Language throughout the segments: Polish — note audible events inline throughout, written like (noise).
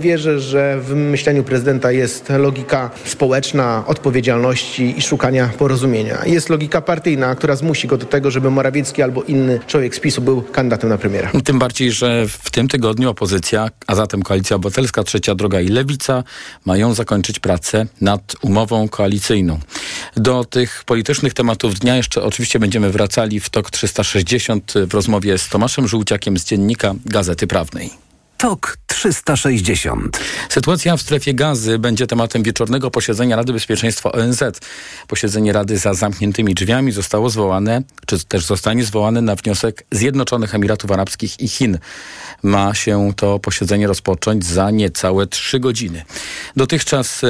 Wierzę, że w myśleniu prezydenta jest logika społeczna, odpowiedzialności i szukania porozumienia. Jest logika partyjna, która zmusi go do tego, żeby Morawiecki albo inny człowiek z PiSu był kandydatem na premiera. Tym bardziej, że w tym tygodniu opozycja, a zatem Koalicja Obywatelska, Trzecia Droga i Lewica mają zakończyć pracę nad umową koalicyjną. Do tych politycznych tematów dnia jeszcze oczywiście będziemy wracali w TOK 360 w rozmowie z Tomaszem Żółciakiem z Dziennika Gazety Prawnej. TOK 360. Sytuacja w strefie gazy będzie tematem wieczornego posiedzenia Rady Bezpieczeństwa ONZ. Posiedzenie Rady za zamkniętymi drzwiami zostało zwołane, czy też zostanie zwołane na wniosek Zjednoczonych Emiratów Arabskich i Chin. Ma się to posiedzenie rozpocząć za niecałe trzy godziny. Dotychczas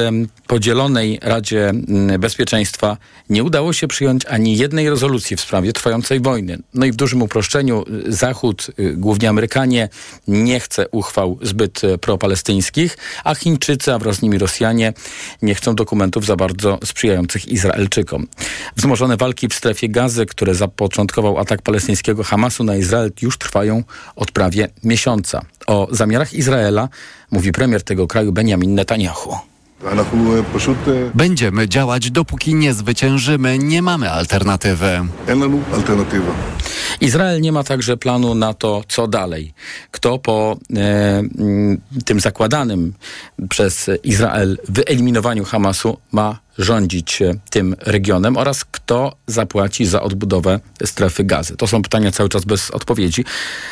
podzielonej Radzie Bezpieczeństwa nie udało się przyjąć ani jednej rezolucji w sprawie trwającej wojny. No i w dużym uproszczeniu Zachód, y, głównie Amerykanie, nie chce uchwał zbyt e, propalestyńskich, a Chińczycy, a wraz z nimi Rosjanie nie chcą dokumentów za bardzo sprzyjających Izraelczykom. Wzmożone walki w strefie gazy, które zapoczątkował atak palestyńskiego Hamasu na Izrael, już trwają od prawie miesiąca. O zamiarach Izraela mówi premier tego kraju Benjamin Netanyahu. Będziemy działać, dopóki nie zwyciężymy. Nie mamy alternatywy. Izrael nie ma także planu na to, co dalej. Kto po e, tym zakładanym przez Izrael wyeliminowaniu Hamasu ma rządzić e, tym regionem oraz kto zapłaci za odbudowę strefy gazy. To są pytania cały czas bez odpowiedzi,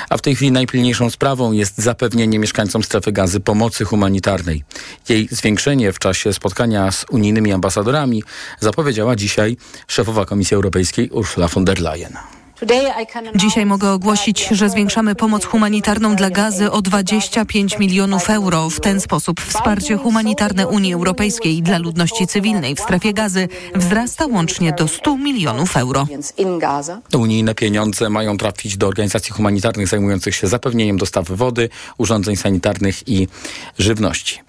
a w tej chwili najpilniejszą sprawą jest zapewnienie mieszkańcom strefy gazy pomocy humanitarnej. Jej zwiększenie w czasie spotkania z unijnymi ambasadorami zapowiedziała dzisiaj szefowa Komisji Europejskiej Ursula von der Leyen. Dzisiaj mogę ogłosić, że zwiększamy pomoc humanitarną dla gazy o 25 milionów euro. W ten sposób wsparcie humanitarne Unii Europejskiej dla ludności cywilnej w strefie gazy wzrasta łącznie do 100 milionów euro. Unijne pieniądze mają trafić do organizacji humanitarnych zajmujących się zapewnieniem dostaw wody, urządzeń sanitarnych i żywności.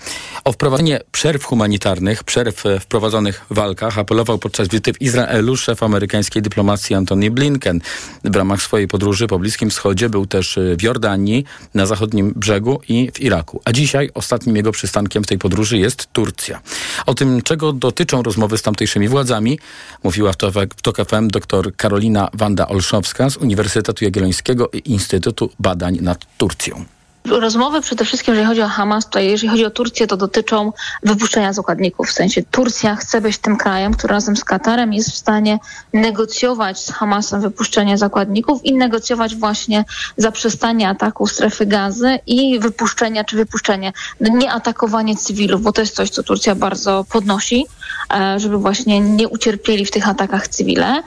O wprowadzenie przerw humanitarnych, przerw wprowadzonych w walkach apelował podczas wizyty w Izraelu szef amerykańskiej dyplomacji Antony Blinken. W ramach swojej podróży po Bliskim Wschodzie był też y, w Jordanii, na zachodnim brzegu i w Iraku. A dzisiaj ostatnim jego przystankiem w tej podróży jest Turcja. O tym, czego dotyczą rozmowy z tamtejszymi władzami, mówiła w TOK FM dr Karolina Wanda-Olszowska z Uniwersytetu Jagiellońskiego i Instytutu Badań nad Turcją. Rozmowy przede wszystkim, jeżeli chodzi o Hamas, tutaj jeżeli chodzi o Turcję, to dotyczą wypuszczenia zakładników. W sensie Turcja chce być tym krajem, który razem z Katarem jest w stanie negocjować z Hamasem wypuszczenie zakładników i negocjować właśnie zaprzestanie ataku strefy gazy i wypuszczenia czy wypuszczenie, nie atakowanie cywilów, bo to jest coś, co Turcja bardzo podnosi, e, żeby właśnie nie ucierpieli w tych atakach cywile.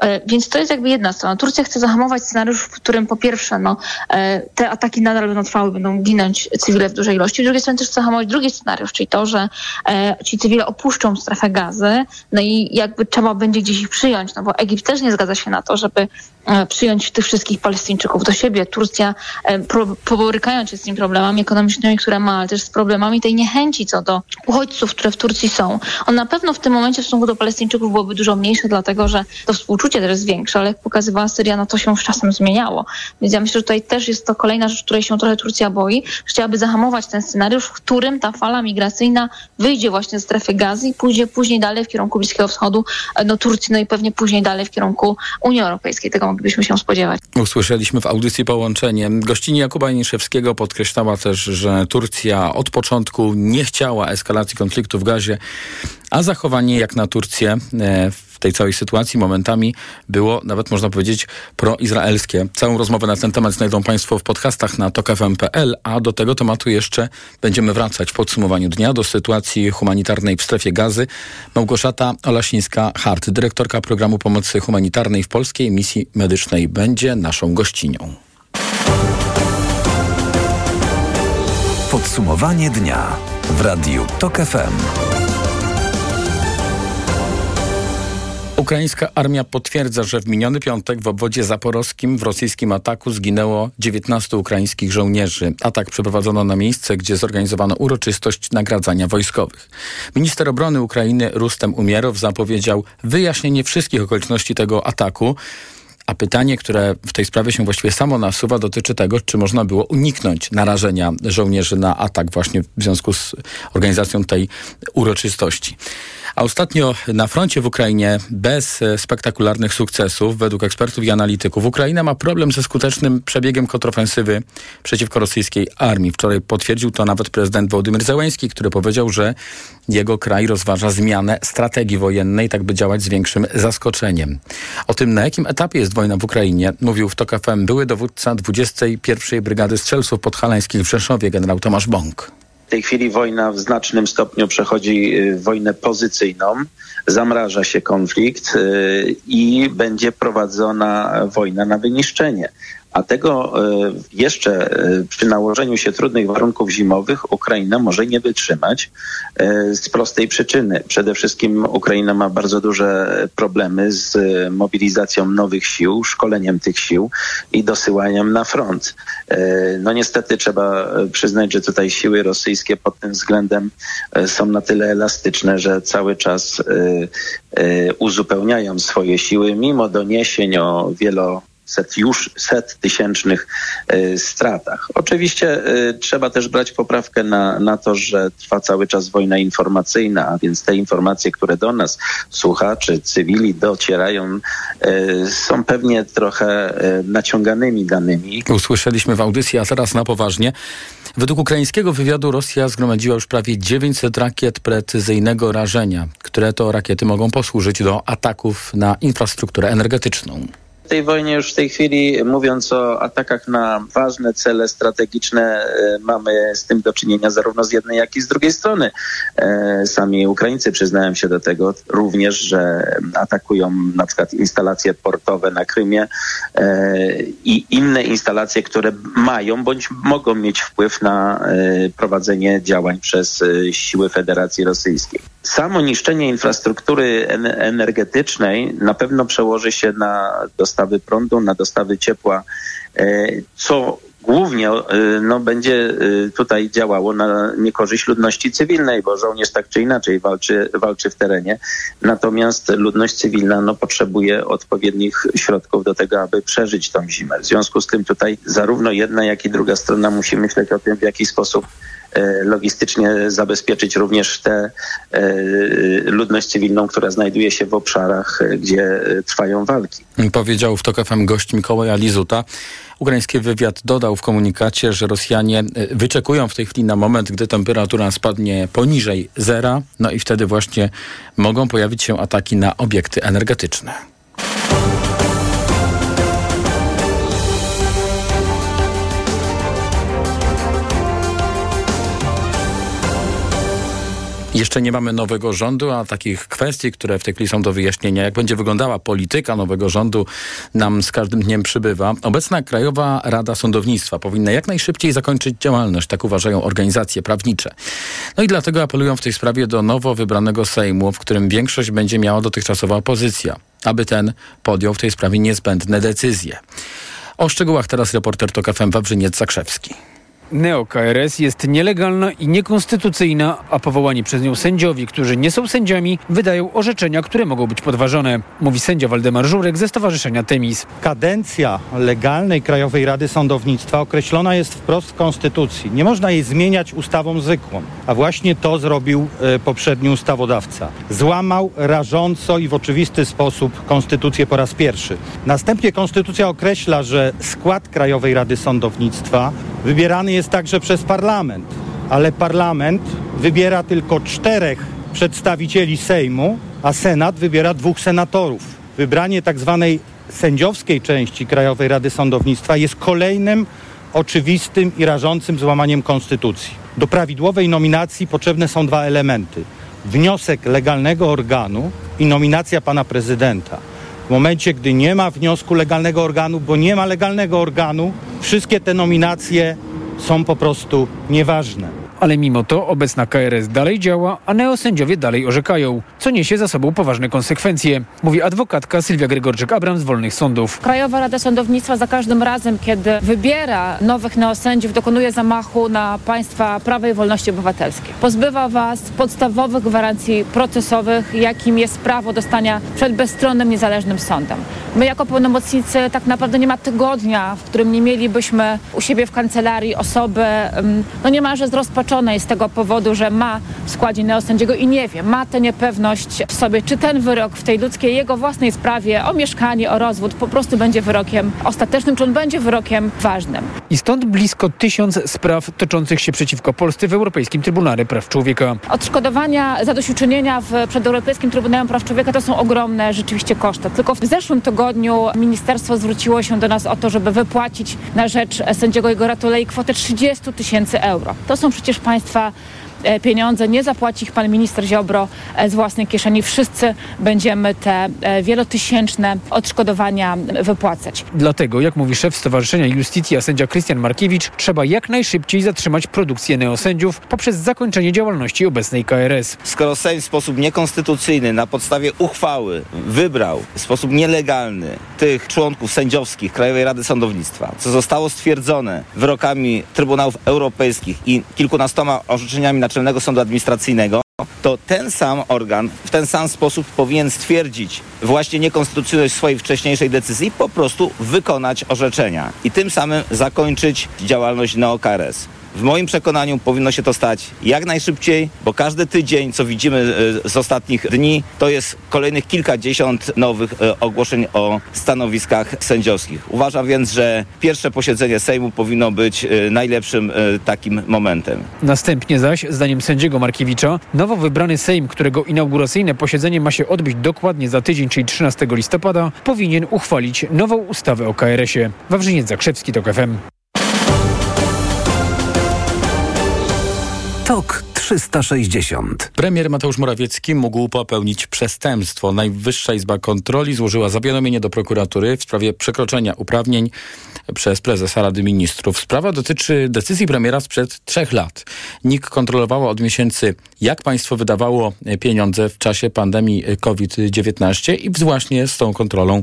E, więc to jest jakby jedna strona. Turcja chce zahamować scenariusz, w którym po pierwsze no, e, te ataki nadal będą trwały, będą ginąć cywile w dużej ilości. Z drugiej strony też chce zahamować drugi scenariusz, czyli to, że e, ci cywile opuszczą strefę gazy, no i jakby trzeba będzie gdzieś ich przyjąć, no bo Egipt też nie zgadza się na to, żeby przyjąć tych wszystkich Palestyńczyków do siebie. Turcja, borykając się z tymi problemami ekonomicznymi, które ma, ale też z problemami tej niechęci co do uchodźców, które w Turcji są, on na pewno w tym momencie w stosunku do Palestyńczyków byłoby dużo mniejsze, dlatego że to współczucie uczucie też jest większe, ale jak pokazywała Syria, no to się z czasem zmieniało. Więc ja myślę, że tutaj też jest to kolejna rzecz, której się trochę Turcja boi, chciałaby zahamować ten scenariusz, w którym ta fala migracyjna wyjdzie właśnie ze strefy gazy i pójdzie później dalej w kierunku Bliskiego Wschodu, no Turcji, no i pewnie później dalej w kierunku Unii Europejskiej. Tego moglibyśmy się spodziewać. Usłyszeliśmy w audycji połączenie. Gościni Jakuba Janiszewskiego podkreślała też, że Turcja od początku nie chciała eskalacji konfliktu w gazie, a zachowanie jak na Turcję e, w tej całej sytuacji momentami było nawet można powiedzieć proizraelskie. Całą rozmowę na ten temat znajdą Państwo w podcastach na tokfm.pl, a do tego tematu jeszcze będziemy wracać w podsumowaniu dnia do sytuacji humanitarnej w strefie gazy. Małgorzata Olasińska-Hart, dyrektorka programu pomocy humanitarnej w Polskiej Misji Medycznej, będzie naszą gościnią. Podsumowanie dnia w Radiu TOK FM. Ukraińska armia potwierdza, że w miniony piątek w obwodzie zaporowskim w rosyjskim ataku zginęło 19 ukraińskich żołnierzy. Atak przeprowadzono na miejsce, gdzie zorganizowano uroczystość nagradzania wojskowych. Minister obrony Ukrainy Rustem Umierow zapowiedział wyjaśnienie wszystkich okoliczności tego ataku A pytanie, które w tej sprawie się właściwie samo nasuwa, dotyczy tego, czy można było uniknąć narażenia żołnierzy na atak właśnie w związku z organizacją tej uroczystości. A ostatnio na froncie w Ukrainie bez e, spektakularnych sukcesów, według ekspertów i analityków, Ukraina ma problem ze skutecznym przebiegiem kontrofensywy przeciwko rosyjskiej armii. Wczoraj potwierdził to nawet prezydent Wołodymyr Zełenski, który powiedział, że jego kraj rozważa zmianę strategii wojennej, tak by działać z większym zaskoczeniem. O tym, na jakim etapie jest wojna w Ukrainie, mówił w TOK FM były dowódca 21. Brygady Strzelców Podhalańskich w Rzeszowie, generał Tomasz Bąk. W tej chwili wojna w znacznym stopniu przechodzi y, wojnę pozycyjną, zamraża się konflikt y, i będzie prowadzona wojna na wyniszczenie. A tego e, jeszcze e, przy nałożeniu się trudnych warunków zimowych Ukraina może nie wytrzymać e, z prostej przyczyny. Przede wszystkim Ukraina ma bardzo duże problemy z mobilizacją nowych sił, szkoleniem tych sił i dosyłaniem na front. No niestety trzeba przyznać, że tutaj siły rosyjskie pod tym względem są na tyle elastyczne, że cały czas uzupełniają swoje siły, mimo doniesień o wielo set już set tysięcznych y, stratach. Oczywiście y, trzeba też brać poprawkę na, na to, że trwa cały czas wojna informacyjna, a więc te informacje, które do nas słuchaczy, cywili docierają, y, są pewnie trochę naciąganymi danymi. Usłyszeliśmy w audycji, a teraz na poważnie. Według ukraińskiego wywiadu Rosja zgromadziła już prawie 900 rakiet precyzyjnego rażenia, które to rakiety mogą posłużyć do ataków na infrastrukturę energetyczną tej wojnie już w tej chwili, mówiąc o atakach na ważne cele strategiczne, e, mamy z tym do czynienia zarówno z jednej, jak i z drugiej strony. E, sami Ukraińcy przyznają się do tego również, że atakują na przykład instalacje portowe na Krymie e, i inne instalacje, które mają bądź mogą mieć wpływ na prowadzenie działań przez siły Federacji Rosyjskiej. Samo niszczenie infrastruktury energetycznej na pewno przełoży się na dostawy prądu, na dostawy ciepła, e, co głównie e, no, będzie e, tutaj działało na niekorzyść ludności cywilnej, bo żołnierz tak czy inaczej walczy, walczy w terenie. Natomiast ludność cywilna no, potrzebuje odpowiednich środków do tego, aby przeżyć tą zimę. W związku z tym tutaj zarówno jedna, jak i druga strona musi myśleć o tym, w jaki sposób logistycznie zabezpieczyć również tę e, ludność cywilną, która znajduje się w obszarach, e, gdzie trwają walki. Powiedział w TOK FM gość Mikołaja Lizuta. Ukraiński wywiad dodał w komunikacie, że Rosjanie wyczekują w tej chwili na moment, gdy temperatura spadnie poniżej zera, no i wtedy właśnie mogą pojawić się ataki na obiekty energetyczne. Jeszcze nie mamy nowego rządu, a takich kwestii, które w tej chwili są do wyjaśnienia, jak będzie wyglądała polityka nowego rządu, nam z każdym dniem przybywa. Obecna Krajowa Rada Sądownictwa powinna jak najszybciej zakończyć działalność, tak uważają organizacje prawnicze. No i dlatego apelują w tej sprawie do nowo wybranego Sejmu, w którym większość będzie miała dotychczasowa opozycja, aby ten podjął w tej sprawie niezbędne decyzje. O szczegółach teraz reporter TOK FM Wawrzyniec Zakrzewski. Neo-KRS jest nielegalna i niekonstytucyjna, a powołani przez nią sędziowie, którzy nie są sędziami, wydają orzeczenia, które mogą być podważone, mówi sędzia Waldemar Żurek ze Stowarzyszenia Temis. Kadencja legalnej Krajowej Rady Sądownictwa określona jest wprost w Konstytucji. Nie można jej zmieniać ustawą zwykłą, a właśnie to zrobił e, poprzedni ustawodawca. Złamał rażąco i w oczywisty sposób Konstytucję po raz pierwszy. Następnie Konstytucja określa, że skład Krajowej Rady Sądownictwa wybierany jest także przez parlament, ale parlament wybiera tylko czterech przedstawicieli Sejmu, a Senat wybiera dwóch senatorów. Wybranie tak zwanej sędziowskiej części Krajowej Rady Sądownictwa jest kolejnym oczywistym i rażącym złamaniem konstytucji. Do prawidłowej nominacji potrzebne są dwa elementy. Wniosek legalnego organu i nominacja pana prezydenta. W momencie, gdy nie ma wniosku legalnego organu, bo nie ma legalnego organu, wszystkie te nominacje są po prostu nieważne. Ale mimo to obecna KRS dalej działa, a neosędziowie dalej orzekają, co niesie za sobą poważne konsekwencje, mówi adwokatka Sylwia Grygorczyk-Abram z Wolnych Sądów. Krajowa Rada Sądownictwa za każdym razem, kiedy wybiera nowych neosędziów, dokonuje zamachu na państwa prawa i wolności obywatelskie. Pozbywa was podstawowych gwarancji procesowych, jakim jest prawo dostania przed bezstronnym, niezależnym sądem. My jako pełnomocnicy tak naprawdę nie ma tygodnia, w którym nie mielibyśmy u siebie w kancelarii osoby no niemalże zrozpaczonej z tego powodu, że ma w składzie neosędziego i nie wie, ma tę niepewność w sobie, czy ten wyrok w tej ludzkiej, jego własnej sprawie o mieszkanie, o rozwód po prostu będzie wyrokiem ostatecznym, czy on będzie wyrokiem ważnym. I stąd blisko tysiąc spraw toczących się przeciwko Polsce w Europejskim Trybunale Praw Człowieka. Odszkodowania zadośćuczynienia w, przed Europejskim Trybunałem Praw Człowieka to są ogromne rzeczywiście koszty. Tylko w zeszłym tygodniu ministerstwo zwróciło się do nas o to, żeby wypłacić na rzecz sędziego Igora Tulei kwotę 30 tysięcy euro. To są przecież państwa pieniądze, nie zapłaci ich pan minister Ziobro e, z własnej kieszeni. Wszyscy będziemy te e, wielotysięczne odszkodowania wypłacać. Dlatego, jak mówi szef Stowarzyszenia Justitia, sędzia Krystian Markiewicz, trzeba jak najszybciej zatrzymać produkcję neosędziów poprzez zakończenie działalności obecnej KRS. Skoro Sejm w sposób niekonstytucyjny na podstawie uchwały wybrał w sposób nielegalny tych członków sędziowskich Krajowej Rady Sądownictwa, co zostało stwierdzone wyrokami Trybunałów Europejskich i kilkunastoma orzeczeniami na Naczelnego Sądu Administracyjnego, to ten sam organ w ten sam sposób powinien stwierdzić właśnie niekonstytucyjność swojej wcześniejszej decyzji po prostu wykonać orzeczenia i tym samym zakończyć działalność NeoKRS. W moim przekonaniu powinno się to stać jak najszybciej, bo każdy tydzień, co widzimy e, z ostatnich dni, to jest kolejnych kilkadziesiąt nowych e, ogłoszeń o stanowiskach sędziowskich. Uważam więc, że pierwsze posiedzenie Sejmu powinno być e, najlepszym takim momentem. Następnie zaś, zdaniem sędziego Markiewicza, nowo wybrany Sejm, którego inauguracyjne posiedzenie ma się odbyć dokładnie za tydzień, czyli 13 listopada, powinien uchwalić nową ustawę o KRS-ie. Wawrzyniec Zakrzewski, TOK FM. TOK 360. Premier Mateusz Morawiecki mógł popełnić przestępstwo. Najwyższa Izba Kontroli złożyła zawiadomienie do prokuratury w sprawie przekroczenia uprawnień przez prezesa Rady Ministrów. Sprawa dotyczy decyzji premiera sprzed trzech lat. NIK kontrolowała od miesięcy, jak państwo wydawało pieniądze w czasie pandemii COVID-19 i właśnie z tą kontrolą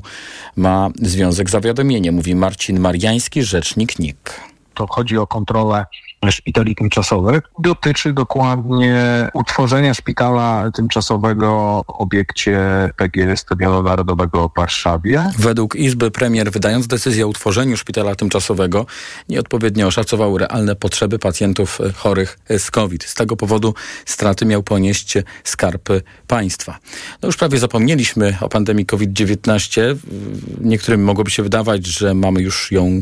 ma związek zawiadomienie, mówi Marcin Mariański, rzecznik NIK to chodzi o kontrolę szpitali tymczasowych. Dotyczy dokładnie utworzenia szpitala tymczasowego w obiekcie PGS Stadionu Narodowego w Warszawie. Według Izby premier wydając decyzję o utworzeniu szpitala tymczasowego nieodpowiednio oszacował realne potrzeby pacjentów chorych z COVID. Z tego powodu straty miał ponieść skarb państwa. No już prawie zapomnieliśmy o pandemii COVID-19. Niektórym mogłoby się wydawać, że mamy już ją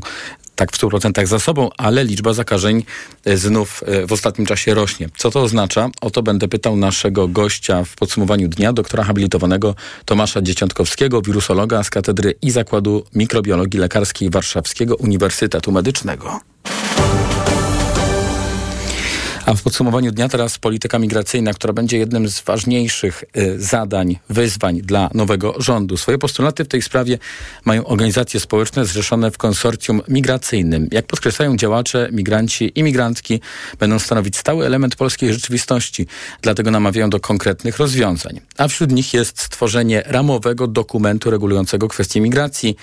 tak w 100% za sobą, ale liczba zakażeń e, znów e, w ostatnim czasie rośnie. Co to oznacza? O to będę pytał naszego gościa w podsumowaniu dnia, doktora habilitowanego Tomasza Dzieciątkowskiego, wirusologa z Katedry i Zakładu Mikrobiologii Lekarskiej Warszawskiego Uniwersytetu Medycznego. A w podsumowaniu dnia teraz polityka migracyjna, która będzie jednym z ważniejszych y, zadań, wyzwań dla nowego rządu. Swoje postulaty w tej sprawie mają organizacje społeczne zrzeszone w konsorcjum migracyjnym. Jak podkreślają działacze, migranci i migrantki będą stanowić stały element polskiej rzeczywistości, dlatego namawiają do konkretnych rozwiązań. A wśród nich jest stworzenie ramowego dokumentu regulującego kwestie migracji,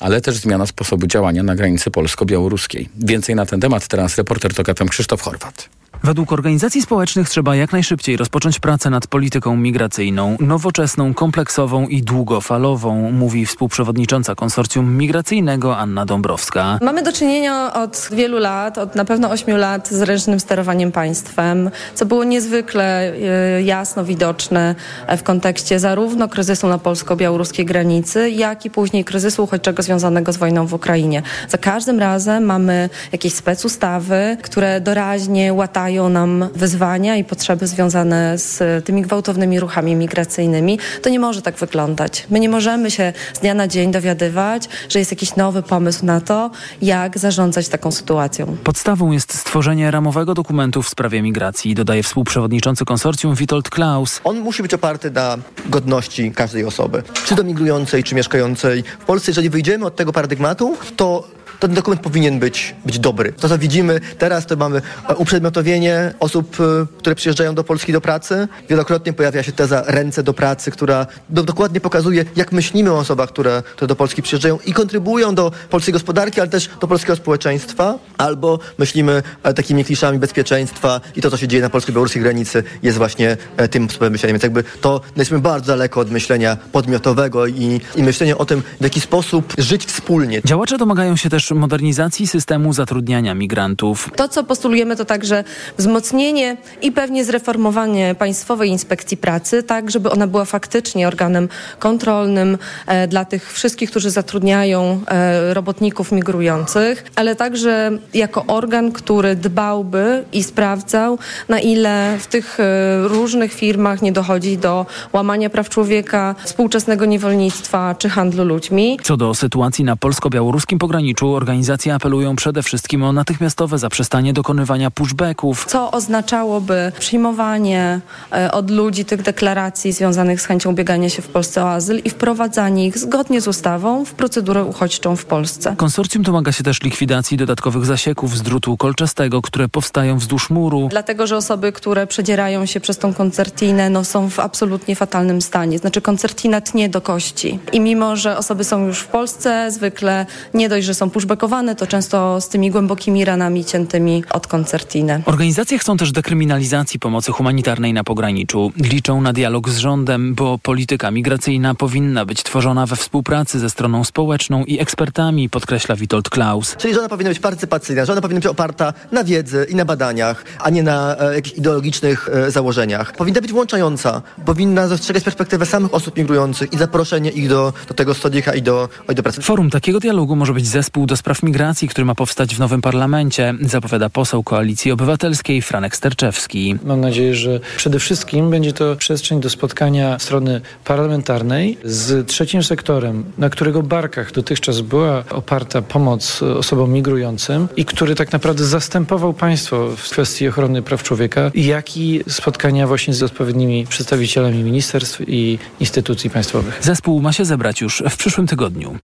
ale też zmiana sposobu działania na granicy polsko-białoruskiej. Więcej na ten temat teraz reporter TOK FM Krzysztof Chorwat. Według organizacji społecznych trzeba jak najszybciej rozpocząć pracę nad polityką migracyjną, nowoczesną, kompleksową i długofalową, mówi współprzewodnicząca konsorcjum migracyjnego Anna Dąbrowska. Mamy do czynienia od wielu lat, od na pewno ośmiu lat z ręcznym sterowaniem państwem, co było niezwykle e, jasno widoczne w kontekście zarówno kryzysu na polsko-białoruskiej granicy, jak i później kryzysu uchodźczego związanego z wojną w Ukrainie. Za każdym razem mamy jakieś specustawy, które doraźnie łatają dają nam wyzwania i potrzeby związane z tymi gwałtownymi ruchami migracyjnymi, to nie może tak wyglądać. My nie możemy się z dnia na dzień dowiadywać, że jest jakiś nowy pomysł na to, jak zarządzać taką sytuacją. Podstawą jest stworzenie ramowego dokumentu w sprawie migracji, dodaje współprzewodniczący konsorcjum Witold Klaus. On musi być oparty na godności każdej osoby, czy to migrującej, czy mieszkającej w Polsce. Jeżeli wyjdziemy od tego paradygmatu, to ten dokument powinien być, być dobry. To, co widzimy teraz, to mamy e, uprzedmiotowienie osób, e, które przyjeżdżają do Polski do pracy. Wielokrotnie pojawia się teza ręce do pracy, która do, dokładnie pokazuje, jak myślimy o osobach, które, które do Polski przyjeżdżają i kontrybują do polskiej gospodarki, ale też do polskiego społeczeństwa. Albo myślimy e, takimi kliszami bezpieczeństwa i to, co się dzieje na polsko-białoruskiej granicy jest właśnie tym sposobem myślenia. Więc jakby to jesteśmy bardzo daleko od myślenia podmiotowego i, i myślenia o tym, w jaki sposób żyć wspólnie. Działacze domagają się też modernizacji systemu zatrudniania migrantów. To, co postulujemy, to także wzmocnienie i pewnie zreformowanie Państwowej Inspekcji Pracy, tak żeby ona była faktycznie organem kontrolnym e, dla tych wszystkich, którzy zatrudniają e, robotników migrujących, ale także jako organ, który dbałby i sprawdzał, na ile w tych e, różnych firmach nie dochodzi do łamania praw człowieka, współczesnego niewolnictwa czy handlu ludźmi. Co do sytuacji na polsko-białoruskim pograniczu, organizacje apelują przede wszystkim o natychmiastowe zaprzestanie dokonywania pushbacków. Co oznaczałoby przyjmowanie e, od ludzi tych deklaracji związanych z chęcią ubiegania się w Polsce o azyl i wprowadzanie ich zgodnie z ustawą w procedurę uchodźczą w Polsce. Konsorcjum domaga się też likwidacji dodatkowych zasieków z drutu kolczastego, które powstają wzdłuż muru. Dlatego, że osoby, które przedzierają się przez tą koncertinę, no, są w absolutnie fatalnym stanie. Znaczy koncertina tnie do kości. I mimo, że osoby są już w Polsce, zwykle nie dość, że są pushbackowane, to często z tymi głębokimi ranami ciętymi od koncertiny. Organizacje chcą też dekryminalizacji pomocy humanitarnej na pograniczu. Liczą na dialog z rządem, bo polityka migracyjna powinna być tworzona we współpracy ze stroną społeczną i ekspertami, podkreśla Witold Klaus. Czyli że ona powinna być partycypacyjna, że ona powinna być oparta na wiedzy i na badaniach, a nie na e, jakichś ideologicznych e, założeniach. Powinna być włączająca, powinna dostrzegać perspektywę samych osób migrujących i zaproszenie ich do, do tego stodika i do, i do pracy. Forum takiego dialogu może być zespół do spraw migracji, który ma powstać w nowym parlamencie, zapowiada poseł Koalicji Obywatelskiej Franek Sterczewski. Mam nadzieję, że przede wszystkim będzie to przestrzeń do spotkania strony parlamentarnej z trzecim sektorem, na którego barkach dotychczas była oparta pomoc osobom migrującym i który tak naprawdę zastępował państwo w kwestii ochrony praw człowieka, jak i spotkania właśnie z odpowiednimi przedstawicielami ministerstw i instytucji państwowych. Zespół ma się zebrać już w przyszłym tygodniu.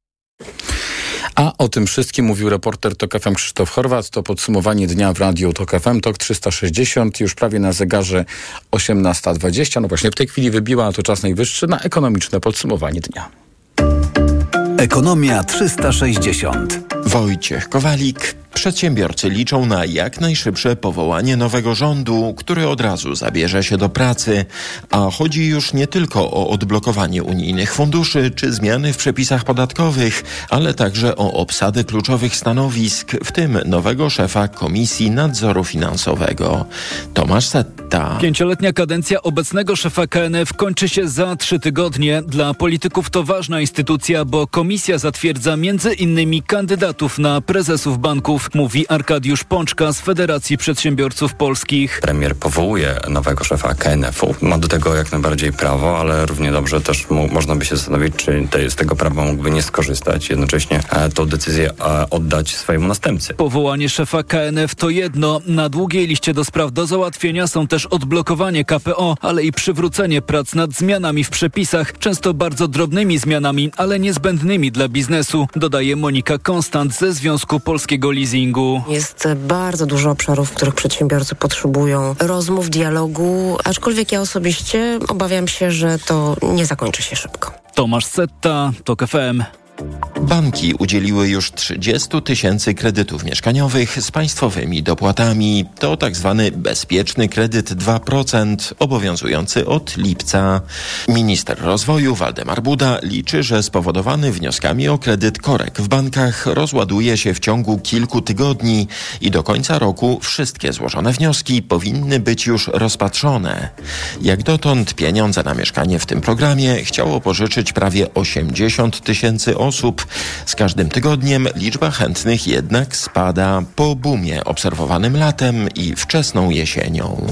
A o tym wszystkim mówił reporter TOK FM Krzysztof Chorwat. To podsumowanie dnia w Radiu TOK FM, TOK 360, już prawie na zegarze 18.20. No właśnie w tej chwili wybiła, to czas najwyższy na ekonomiczne podsumowanie dnia. Ekonomia 360. Wojciech Kowalik. Przedsiębiorcy liczą na jak najszybsze powołanie nowego rządu, który od razu zabierze się do pracy, a chodzi już nie tylko o odblokowanie unijnych funduszy czy zmiany w przepisach podatkowych, ale także o obsadę kluczowych stanowisk, w tym nowego szefa Komisji Nadzoru Finansowego. Tomasz Setta. Pięcioletnia kadencja obecnego szefa KNF kończy się za trzy tygodnie. Dla polityków to ważna instytucja, bo komisja zatwierdza między innymi kandydatów na prezesów banków mówi Arkadiusz Pączka z Federacji Przedsiębiorców Polskich. Premier powołuje nowego szefa KNF-u. Ma do tego jak najbardziej prawo, ale równie dobrze też mu, można by się zastanowić, czy te, z tego prawa mógłby nie skorzystać. Jednocześnie e, tą decyzję e, oddać swojemu następcy. Powołanie szefa KNF to jedno. Na długiej liście do spraw do załatwienia są też odblokowanie KPO, ale i przywrócenie prac nad zmianami w przepisach, często bardzo drobnymi zmianami, ale niezbędnymi dla biznesu, dodaje Monika Konstant ze Związku Polskiego Leasingu. Jest bardzo dużo obszarów, w których przedsiębiorcy potrzebują rozmów, dialogu, aczkolwiek ja osobiście obawiam się, że to nie zakończy się szybko. Tomasz Setta, TOK FM. Banki udzieliły już 30 tysięcy kredytów mieszkaniowych z państwowymi dopłatami. To tak zwany bezpieczny kredyt 2%, obowiązujący od lipca. Minister rozwoju Waldemar Buda liczy, że spowodowany wnioskami o kredyt korek w bankach rozładuje się w ciągu kilku tygodni i do końca roku wszystkie złożone wnioski powinny być już rozpatrzone. Jak dotąd pieniądze na mieszkanie w tym programie chciało pożyczyć prawie 80 tysięcy osób. Z każdym tygodniem liczba chętnych jednak spada po boomie obserwowanym latem i wczesną jesienią.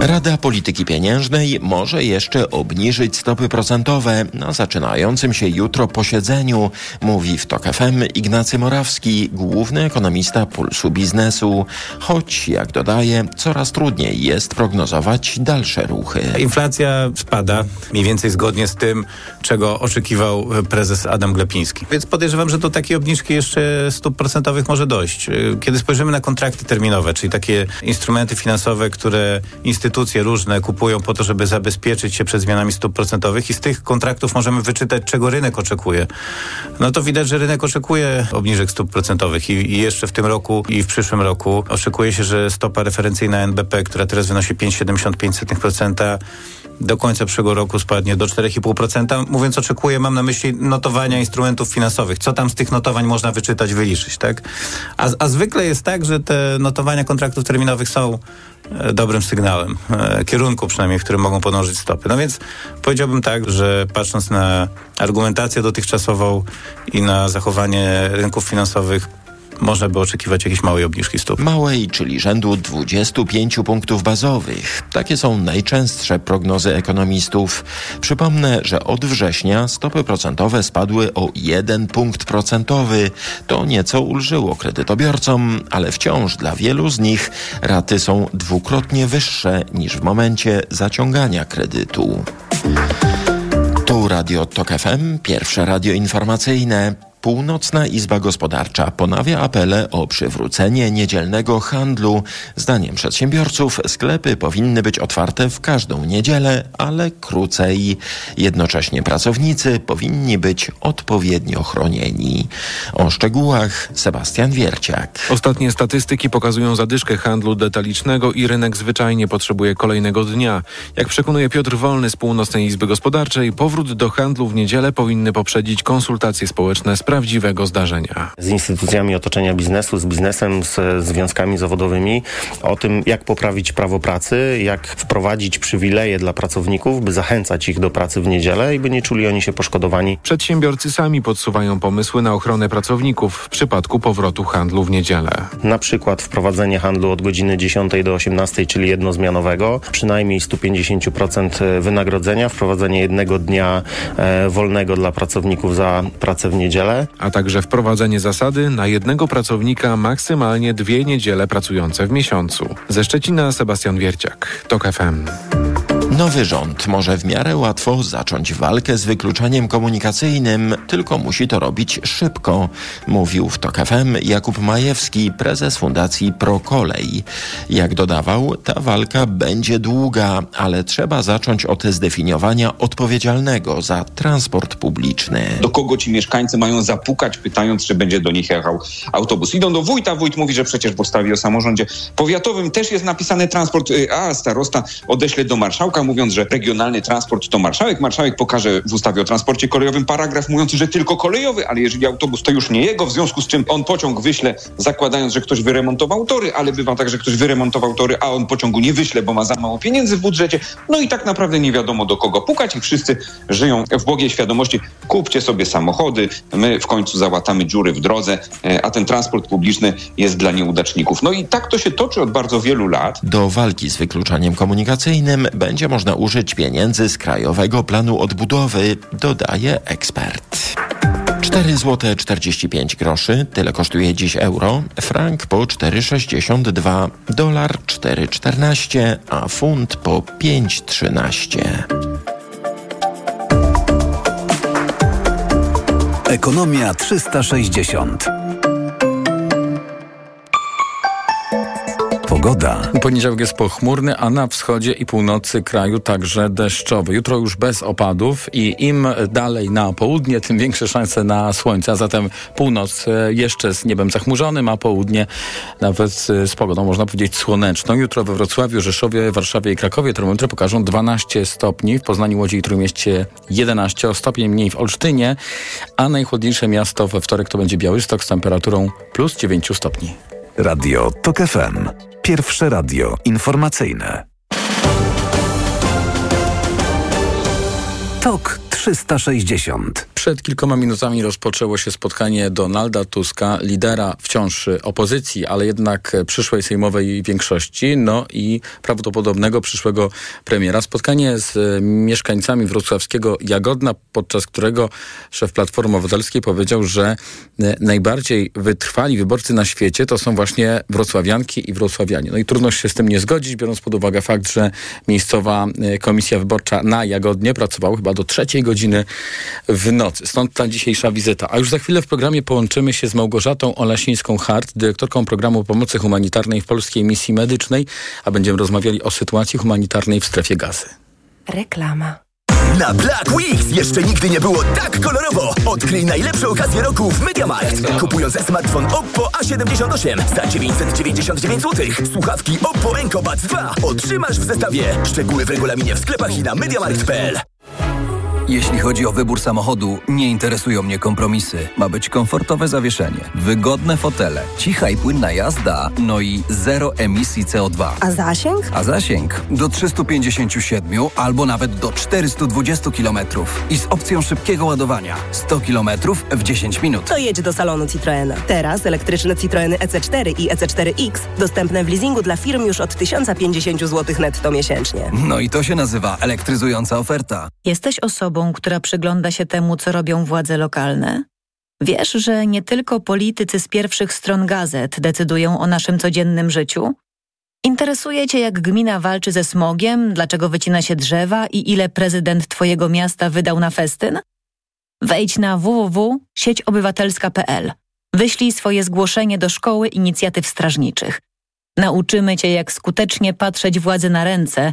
Rada Polityki Pieniężnej może jeszcze obniżyć stopy procentowe na zaczynającym się jutro posiedzeniu, mówi w TOK FM Ignacy Morawski, główny ekonomista Pulsu Biznesu. Choć, jak dodaje, coraz trudniej jest prognozować dalsze ruchy. Inflacja spada mniej więcej zgodnie z tym, czego oczekiwał prezes Adam Glepiński. Więc podejrzewam, że do takiej obniżki jeszcze stóp procentowych może dojść. Kiedy spojrzymy na kontrakty terminowe, czyli takie instrumenty finansowe, które instytucje różne kupują po to, żeby zabezpieczyć się przed zmianami stóp procentowych i z tych kontraktów możemy wyczytać, czego rynek oczekuje. No to widać, że rynek oczekuje obniżek stóp procentowych i, i jeszcze w tym roku i w przyszłym roku oczekuje się, że stopa referencyjna NBP, która teraz wynosi 5,75%, do końca przyszłego roku spadnie do 4,5%. Mówiąc oczekuję, mam na myśli notowania instrumentów finansowych. Co tam z tych notowań można wyczytać, wyliczyć, tak? A, a zwykle jest tak, że te notowania kontraktów terminowych są e, dobrym sygnałem, e, kierunku przynajmniej, w którym mogą podążyć stopy. No więc powiedziałbym tak, że patrząc na argumentację dotychczasową i na zachowanie rynków finansowych, można by oczekiwać jakiejś małej obniżki stóp. Małej, czyli rzędu 25 punktów bazowych. Takie są najczęstsze prognozy ekonomistów. Przypomnę, że od września stopy procentowe spadły o 1 punkt procentowy. To nieco ulżyło kredytobiorcom, ale wciąż dla wielu z nich raty są dwukrotnie wyższe niż w momencie zaciągania kredytu. Tu Radio Tok FM, pierwsze radio informacyjne. Północna Izba Gospodarcza ponawia apele o przywrócenie niedzielnego handlu. Zdaniem przedsiębiorców sklepy powinny być otwarte w każdą niedzielę, ale krócej. Jednocześnie pracownicy powinni być odpowiednio chronieni. O szczegółach Sebastian Wierciak. Ostatnie statystyki pokazują zadyszkę handlu detalicznego i rynek zwyczajnie potrzebuje kolejnego dnia. Jak przekonuje Piotr Wolny z Północnej Izby Gospodarczej, powrót do handlu w niedzielę powinny poprzedzić konsultacje społeczne z prawdziwego zdarzenia. Z instytucjami otoczenia biznesu, z biznesem, z związkami zawodowymi o tym, jak poprawić prawo pracy, jak wprowadzić przywileje dla pracowników, by zachęcać ich do pracy w niedzielę i by nie czuli oni się poszkodowani. Przedsiębiorcy sami podsuwają pomysły na ochronę pracowników w przypadku powrotu handlu w niedzielę. Na przykład wprowadzenie handlu od godziny 10 do 18, czyli jednozmianowego, przynajmniej 150% wynagrodzenia, wprowadzenie jednego dnia e, wolnego dla pracowników za pracę w a także wprowadzenie zasady na jednego pracownika maksymalnie dwie niedziele pracujące w miesiącu. Ze Szczecina Sebastian Wierciak, TOK FM. Nowy rząd może w miarę łatwo zacząć walkę z wykluczeniem komunikacyjnym, tylko musi to robić szybko, mówił w TOK FM Jakub Majewski, prezes Fundacji ProKolej. Jak dodawał, ta walka będzie długa, ale trzeba zacząć od zdefiniowania odpowiedzialnego za transport publiczny. Do kogo ci mieszkańcy mają zapukać, pytając, czy będzie do nich jechał autobus? Idą do wójta, wójt mówi, że przecież w ustawie o samorządzie powiatowym też jest napisany transport, a starosta odeśle do marszałka, mówiąc, że regionalny transport to marszałek. Marszałek pokaże w ustawie o transporcie kolejowym paragraf mówiący, że tylko kolejowy, ale jeżeli autobus to już nie jego, w związku z czym on pociąg wyśle, zakładając, że ktoś wyremontował tory, ale bywa tak, że ktoś wyremontował tory, a on pociągu nie wyśle, bo ma za mało pieniędzy w budżecie. No i tak naprawdę nie wiadomo do kogo pukać i wszyscy żyją w błogiej świadomości. Kupcie sobie samochody, my w końcu załatamy dziury w drodze, a ten transport publiczny jest dla nieudaczników. No i tak to się toczy od bardzo wielu lat. Do walki z wykluczeniem komunikacyjnym będzie można użyć pieniędzy z Krajowego Planu Odbudowy, dodaje ekspert. 4 zł 45 groszy, tyle kosztuje dziś euro, frank po 4,62, dolar 4,14, a funt po 5,13. Ekonomia 360. Pogoda. Poniedziałek jest pochmurny, a na wschodzie i północy kraju także deszczowy. Jutro już bez opadów i im dalej na południe, tym większe szanse na słońce. A zatem północ jeszcze z niebem zachmurzonym, a południe nawet z pogodą, można powiedzieć, słoneczną. Jutro we Wrocławiu, Rzeszowie, Warszawie i Krakowie termometry pokażą 12 stopni, w Poznaniu, Łodzi i Trójmieście 11, o stopień mniej w Olsztynie, a najchłodniejsze miasto we wtorek to będzie Białystok z temperaturą plus 9 stopni. Radio TOK FM. Pierwsze radio informacyjne. TOK 360. Przed kilkoma minutami rozpoczęło się spotkanie Donalda Tuska, lidera wciąż opozycji, ale jednak przyszłej sejmowej większości, no i prawdopodobnego przyszłego premiera. Spotkanie z mieszkańcami wrocławskiego Jagodna, podczas którego szef Platformy Obywatelskiej powiedział, że najbardziej wytrwali wyborcy na świecie to są właśnie wrocławianki i wrocławianie. No i trudno się z tym nie zgodzić, biorąc pod uwagę fakt, że miejscowa komisja wyborcza na Jagodnie pracowała chyba do trzeciej godziny w nocy. Stąd ta dzisiejsza wizyta. A już za chwilę w programie połączymy się z Małgorzatą Olasińską-Hart, dyrektorką programu pomocy humanitarnej w Polskiej Misji Medycznej, a będziemy rozmawiali o sytuacji humanitarnej w strefie gazy. Reklama. Na Black Weeks jeszcze nigdy nie było tak kolorowo. Odkryj najlepsze okazje roku w MediaMarkt. Kupując smartfon Oppo A78 za 999 zł, słuchawki Oppo Enco Buds 2 otrzymasz w zestawie. Szczegóły w regulaminie w sklepach i na MediaMarkt.pl. Jeśli chodzi o wybór samochodu, nie interesują mnie kompromisy. Ma być komfortowe zawieszenie, wygodne fotele, cicha i płynna jazda, no i zero emisji CO2. A zasięg? A zasięg do 357 albo nawet do 420 km i z opcją szybkiego ładowania 100 km w 10 minut. To jedź do salonu Citroena. Teraz elektryczne Citroeny EC4 i EC4X dostępne w leasingu dla firm już od 1050 zł netto miesięcznie. No i to się nazywa elektryzująca oferta. Jesteś osobą, która przygląda się temu, co robią władze lokalne? Wiesz, że nie tylko politycy z pierwszych stron gazet decydują o naszym codziennym życiu? Interesuje Cię, jak gmina walczy ze smogiem, dlaczego wycina się drzewa i ile prezydent Twojego miasta wydał na festyn? Wejdź na www.sieciobywatelska.pl. Wyślij swoje zgłoszenie do Szkoły Inicjatyw Strażniczych. Nauczymy Cię, jak skutecznie patrzeć władzy na ręce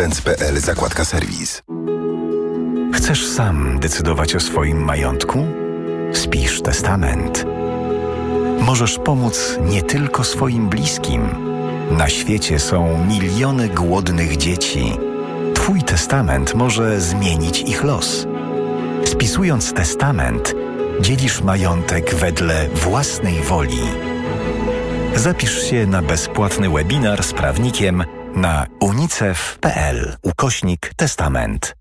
benz.pl zakładka serwis. Chcesz sam decydować o swoim majątku? Spisz testament. Możesz pomóc nie tylko swoim bliskim. Na świecie są miliony głodnych dzieci. Twój testament może zmienić ich los. Spisując testament, dzielisz majątek wedle własnej woli. Zapisz się na bezpłatny webinar z prawnikiem na unicef.pl ukośnik testament.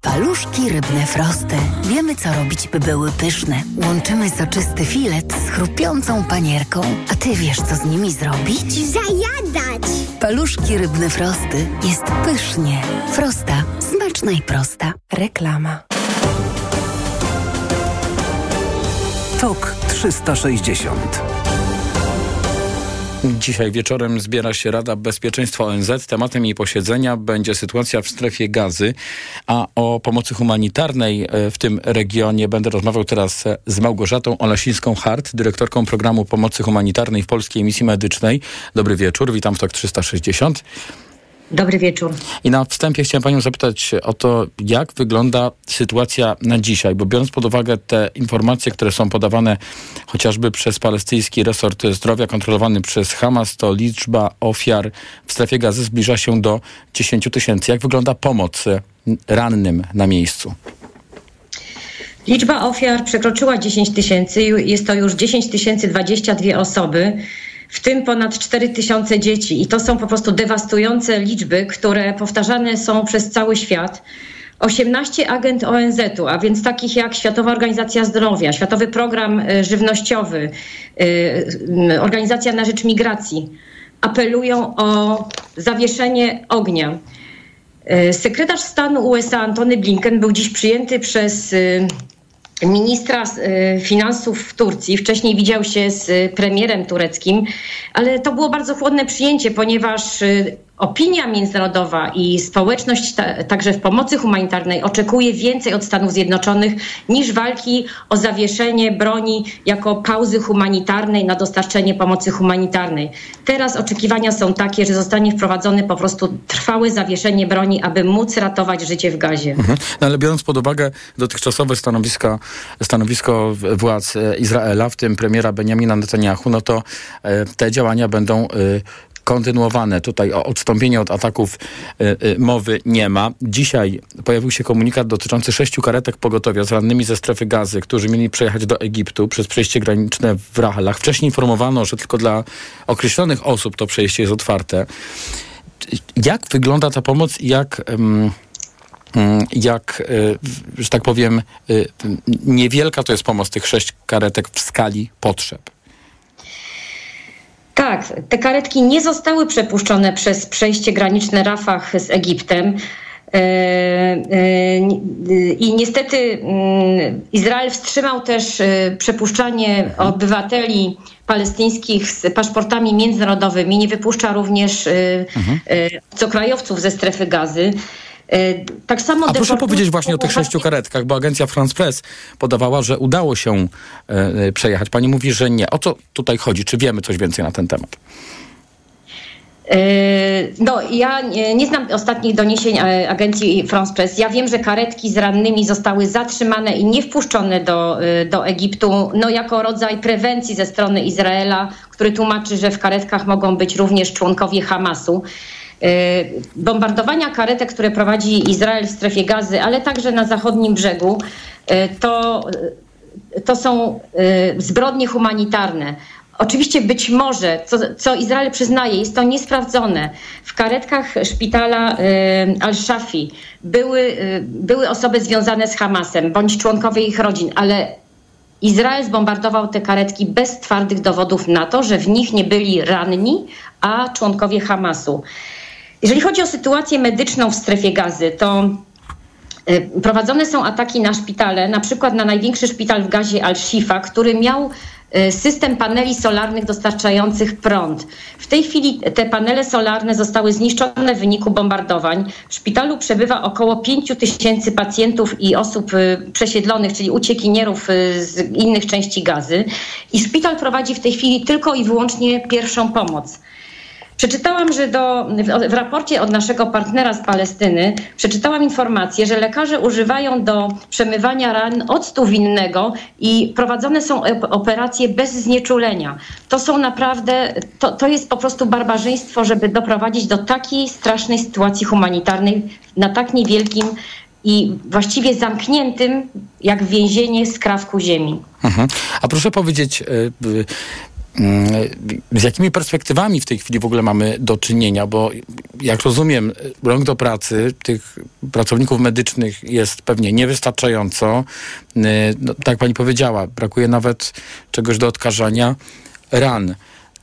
Paluszki rybne frosty. Wiemy, co robić, by były pyszne. Łączymy soczysty filet z chrupiącą panierką. A ty wiesz, co z nimi zrobić? Zajadać! Paluszki rybne frosty. Jest pysznie. Frosta. Smaczna i prosta. Reklama. TOK 360 Dzisiaj wieczorem zbiera się Rada Bezpieczeństwa ONZ. Tematem jej posiedzenia będzie sytuacja w strefie gazy, a o pomocy humanitarnej w tym regionie będę rozmawiał teraz z Małgorzatą Olasińską-Hart, dyrektorką programu pomocy humanitarnej w Polskiej Misji Medycznej. Dobry wieczór, witam w TOK 360. Dobry wieczór. I na wstępie chciałem Panią zapytać o to, jak wygląda sytuacja na dzisiaj, bo biorąc pod uwagę te informacje, które są podawane chociażby przez palestyński resort zdrowia kontrolowany przez Hamas, to liczba ofiar w strefie gazy zbliża się do 10 tysięcy. Jak wygląda pomoc rannym na miejscu? Liczba ofiar przekroczyła 10 tysięcy. Jest to już 10 tysięcy 22 osoby w tym ponad 4 tysiące dzieci. I to są po prostu dewastujące liczby, które powtarzane są przez cały świat. 18 agent ONZ-u, a więc takich jak Światowa Organizacja Zdrowia, Światowy Program Żywnościowy, Organizacja na Rzecz Migracji, apelują o zawieszenie ognia. Sekretarz stanu USA Antony Blinken był dziś przyjęty przez ministra finansów w Turcji. Wcześniej widział się z premierem tureckim, ale to było bardzo chłodne przyjęcie, ponieważ opinia międzynarodowa i społeczność ta, także w pomocy humanitarnej oczekuje więcej od Stanów Zjednoczonych niż walki o zawieszenie broni jako pauzy humanitarnej na dostarczenie pomocy humanitarnej. Teraz oczekiwania są takie, że zostanie wprowadzone po prostu trwałe zawieszenie broni, aby móc ratować życie w gazie. Mhm. No ale biorąc pod uwagę dotychczasowe stanowisko, stanowisko władz e, Izraela, w tym premiera Benjamina Netanyahu, no to e, te działania będą e, kontynuowane. Tutaj o od ataków y, y, mowy nie ma. Dzisiaj pojawił się komunikat dotyczący sześciu karetek pogotowia z rannymi ze strefy gazy, którzy mieli przejechać do Egiptu przez przejście graniczne w Rachelach. Wcześniej informowano, że tylko dla określonych osób to przejście jest otwarte. Jak wygląda ta pomoc i jak... Um, jak, że tak powiem, niewielka to jest pomoc tych sześć karetek w skali potrzeb. Tak, te karetki nie zostały przepuszczone przez przejście graniczne Rafah z Egiptem. E, e, I niestety mm, Izrael wstrzymał też e, przepuszczanie obywateli palestyńskich z paszportami międzynarodowymi. Nie wypuszcza również mhm. obcokrajowców ze strefy gazy. E, tak samo A proszę powiedzieć właśnie o tych sześciu karetkach, bo agencja France Press podawała, że udało się e, e, przejechać. Pani mówi, że nie. O co tutaj chodzi? Czy wiemy coś więcej na ten temat? No, ja nie, nie, znam ostatnich doniesień agencji France Press. Ja wiem, że karetki z rannymi zostały zatrzymane i nie wpuszczone do, do Egiptu, no jako rodzaj prewencji ze strony Izraela, który tłumaczy, że w karetkach mogą być również członkowie Hamasu. E, bombardowania karetek, które prowadzi Izrael w strefie gazy, ale także na zachodnim brzegu, e, to, to są e, zbrodnie humanitarne. Oczywiście być może, co, co, Izrael przyznaje, jest to niesprawdzone. W karetkach szpitala Al-Shafi były, były osoby związane z Hamasem bądź członkowie ich rodzin, ale Izrael zbombardował te karetki bez twardych dowodów na to, że w nich nie byli ranni, a członkowie Hamasu. Jeżeli chodzi o sytuację medyczną w strefie gazy, to e, prowadzone są ataki na szpitale, na przykład na największy szpital w gazie Al-Shifa, który miał e, system paneli solarnych dostarczających prąd. W tej chwili te panele solarne zostały zniszczone w wyniku bombardowań. W szpitalu przebywa około 5 tysięcy pacjentów i osób e, przesiedlonych, czyli uciekinierów z innych części gazy. I szpital prowadzi w tej chwili tylko i wyłącznie pierwszą pomoc. Przeczytałam, że do, w, w, raporcie od naszego partnera z Palestyny przeczytałam informację, że lekarze używają do przemywania ran octu winnego i prowadzone są operacje bez znieczulenia. To są naprawdę, to, to jest po prostu barbarzyństwo, żeby doprowadzić do takiej strasznej sytuacji humanitarnej na tak niewielkim i właściwie zamkniętym jak więzienie skrawku ziemi. Mhm. A proszę powiedzieć, Mm, z jakimi perspektywami w tej chwili w ogóle mamy do czynienia? Bo jak rozumiem, rąk do pracy tych pracowników medycznych jest pewnie niewystarczająco. Y, no, tak jak pani powiedziała, brakuje nawet czegoś do odkażania ran.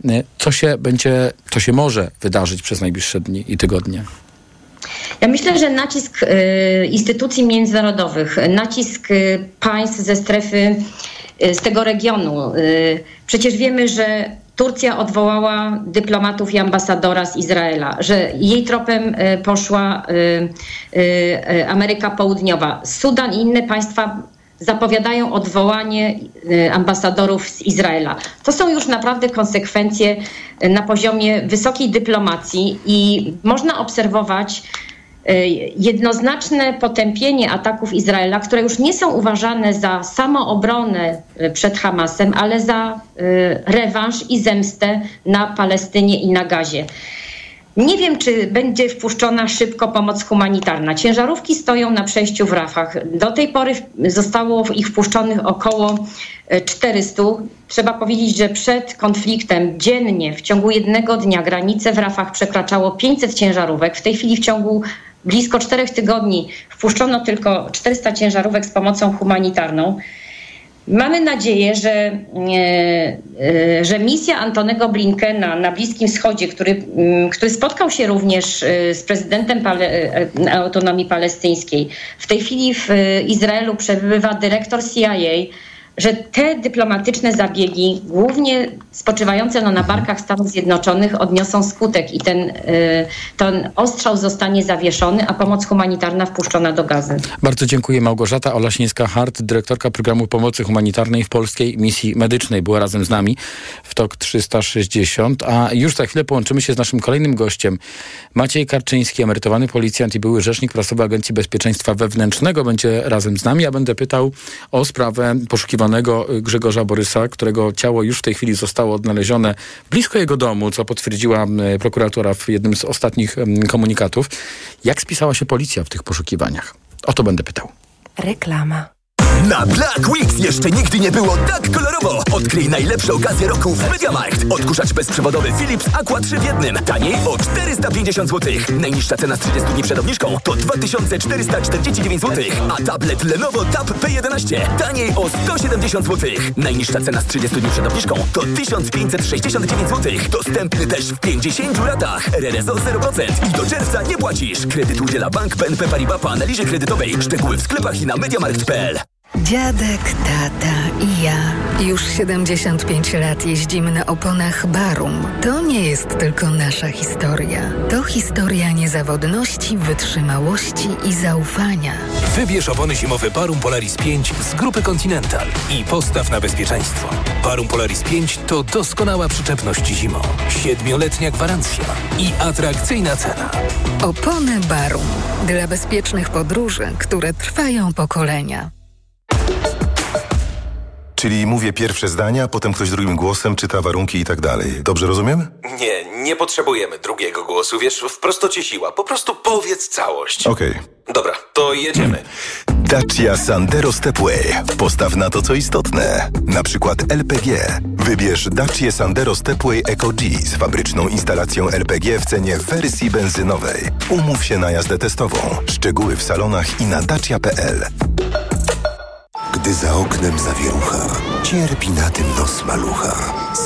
Y, co się będzie, co się może wydarzyć przez najbliższe dni i tygodnie? Ja myślę, że nacisk y, instytucji międzynarodowych, nacisk y, państw ze strefy z tego regionu. Y, przecież wiemy, że Turcja odwołała dyplomatów i ambasadora z Izraela, że jej tropem y, poszła Ameryka Południowa. Sudan i inne państwa zapowiadają odwołanie ambasadorów z Izraela. To są już naprawdę konsekwencje na poziomie wysokiej dyplomacji i można obserwować jednoznaczne potępienie ataków Izraela, które już nie są uważane za samoobronę e, przed Hamasem, ale za e, rewanż i zemstę na Palestynie i na Gazie. Nie wiem, czy będzie wpuszczona szybko pomoc humanitarna. Ciężarówki stoją na przejściu w Rafach. Do tej pory zostało ich wpuszczonych około 400. Trzeba powiedzieć, że przed konfliktem dziennie w ciągu jednego dnia granice w Rafach przekraczało 500 ciężarówek. W tej chwili w ciągu blisko czterech tygodni wpuszczono tylko 400 ciężarówek z pomocą humanitarną. Mamy nadzieję, że, e, e, że misja Antonego Blinkena na Bliskim Wschodzie, który, m, który spotkał się również e, z prezydentem Pale, autonomii palestyńskiej, w tej chwili w Izraelu przebywa dyrektor CIA, że te dyplomatyczne zabiegi, głównie spoczywające no, na barkach Stanów Zjednoczonych, odniosą skutek i ten, y, ten ostrzał zostanie zawieszony, a pomoc humanitarna wpuszczona do gazy. Bardzo dziękuję. Małgorzata Olasińska-Hart, dyrektorka programu pomocy humanitarnej w Polskiej Misji Medycznej, była razem z nami w TOK 360, a już za chwilę połączymy się z naszym kolejnym gościem. Maciej Karczyński, emerytowany policjant i były rzecznik prasowy Agencji Bezpieczeństwa Wewnętrznego będzie razem z nami. Ja będę pytał o sprawę poszukiwanego Grzegorza Borysa, którego ciało już w tej chwili zostało odnalezione blisko jego domu, co potwierdziła prokuratura w jednym z ostatnich komunikatów. Jak spisała się policja w tych poszukiwaniach? O to będę pytał. Reklama. Na Black Weeks jeszcze nigdy nie było tak kolorowo. Odkryj najlepsze okazje roku w MediaMarkt. Odkurzacz bezprzewodowy Philips Aqua 3 w jednym. Taniej o 450 zł. Najniższa cena z 30 dni przed obniżką to 2449 zł. A tablet Lenovo Tab P11 taniej o 170 zł. Najniższa cena z 30 dni przed obniżką to 1569 zł. Dostępny też w 50 latach. RRSO 0% i do czerwca nie płacisz. Kredyt udziela Bank BNP Paribas po analizie kredytowej. Szczegóły w sklepach i na MediaMarkt.pl. Dziadek, tata i ja już 75 lat jeździmy na oponach Barum. To nie jest tylko nasza historia. To historia niezawodności, wytrzymałości i zaufania. Wybierz opony zimowe Barum Polaris 5 z grupy Continental i postaw na bezpieczeństwo. Barum Polaris 5 to doskonała przyczepność zimą, siedmioletnia gwarancja i atrakcyjna cena. Opony Barum dla bezpiecznych podróży, które trwają pokolenia. Czyli mówię pierwsze zdania, potem ktoś drugim głosem czyta warunki i tak dalej. Dobrze rozumiem? Nie, nie potrzebujemy drugiego głosu, wiesz, w prostocie siła. Po prostu powiedz całość. Okej. Dobra, to jedziemy. (clears throat) Dacia Sandero Stepway. Postaw na to, co istotne. Na przykład LPG. Wybierz Dacia Sandero Stepway Eco G z fabryczną instalacją LPG w cenie wersji benzynowej. Umów się na jazdę testową. Szczegóły w salonach i na dacia.pl. Gdy za oknem zawierucha, cierpi na tym nos malucha.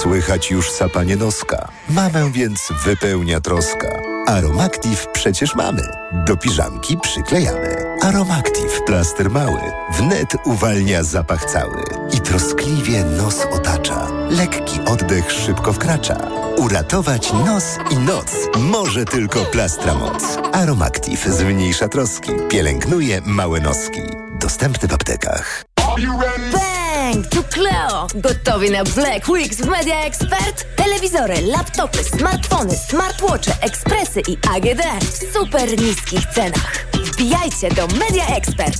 Słychać już sapanie noska. Mamę więc wypełnia troska. Aromactive przecież mamy. Do piżamki przyklejamy. Aromactive plaster mały. Wnet uwalnia zapach cały. I troskliwie nos otacza. Lekki oddech szybko wkracza. Uratować nos i noc może tylko plastra moc. Aromactive zmniejsza troski. Pielęgnuje małe noski. Dostępny w aptekach. Bang! Tu Cleo! Gotowi na Black Weeks w Media Expert? Telewizory, laptopy, smartfony, smartwatche, ekspresy i AGD w super niskich cenach. Wbijajcie do Media Expert!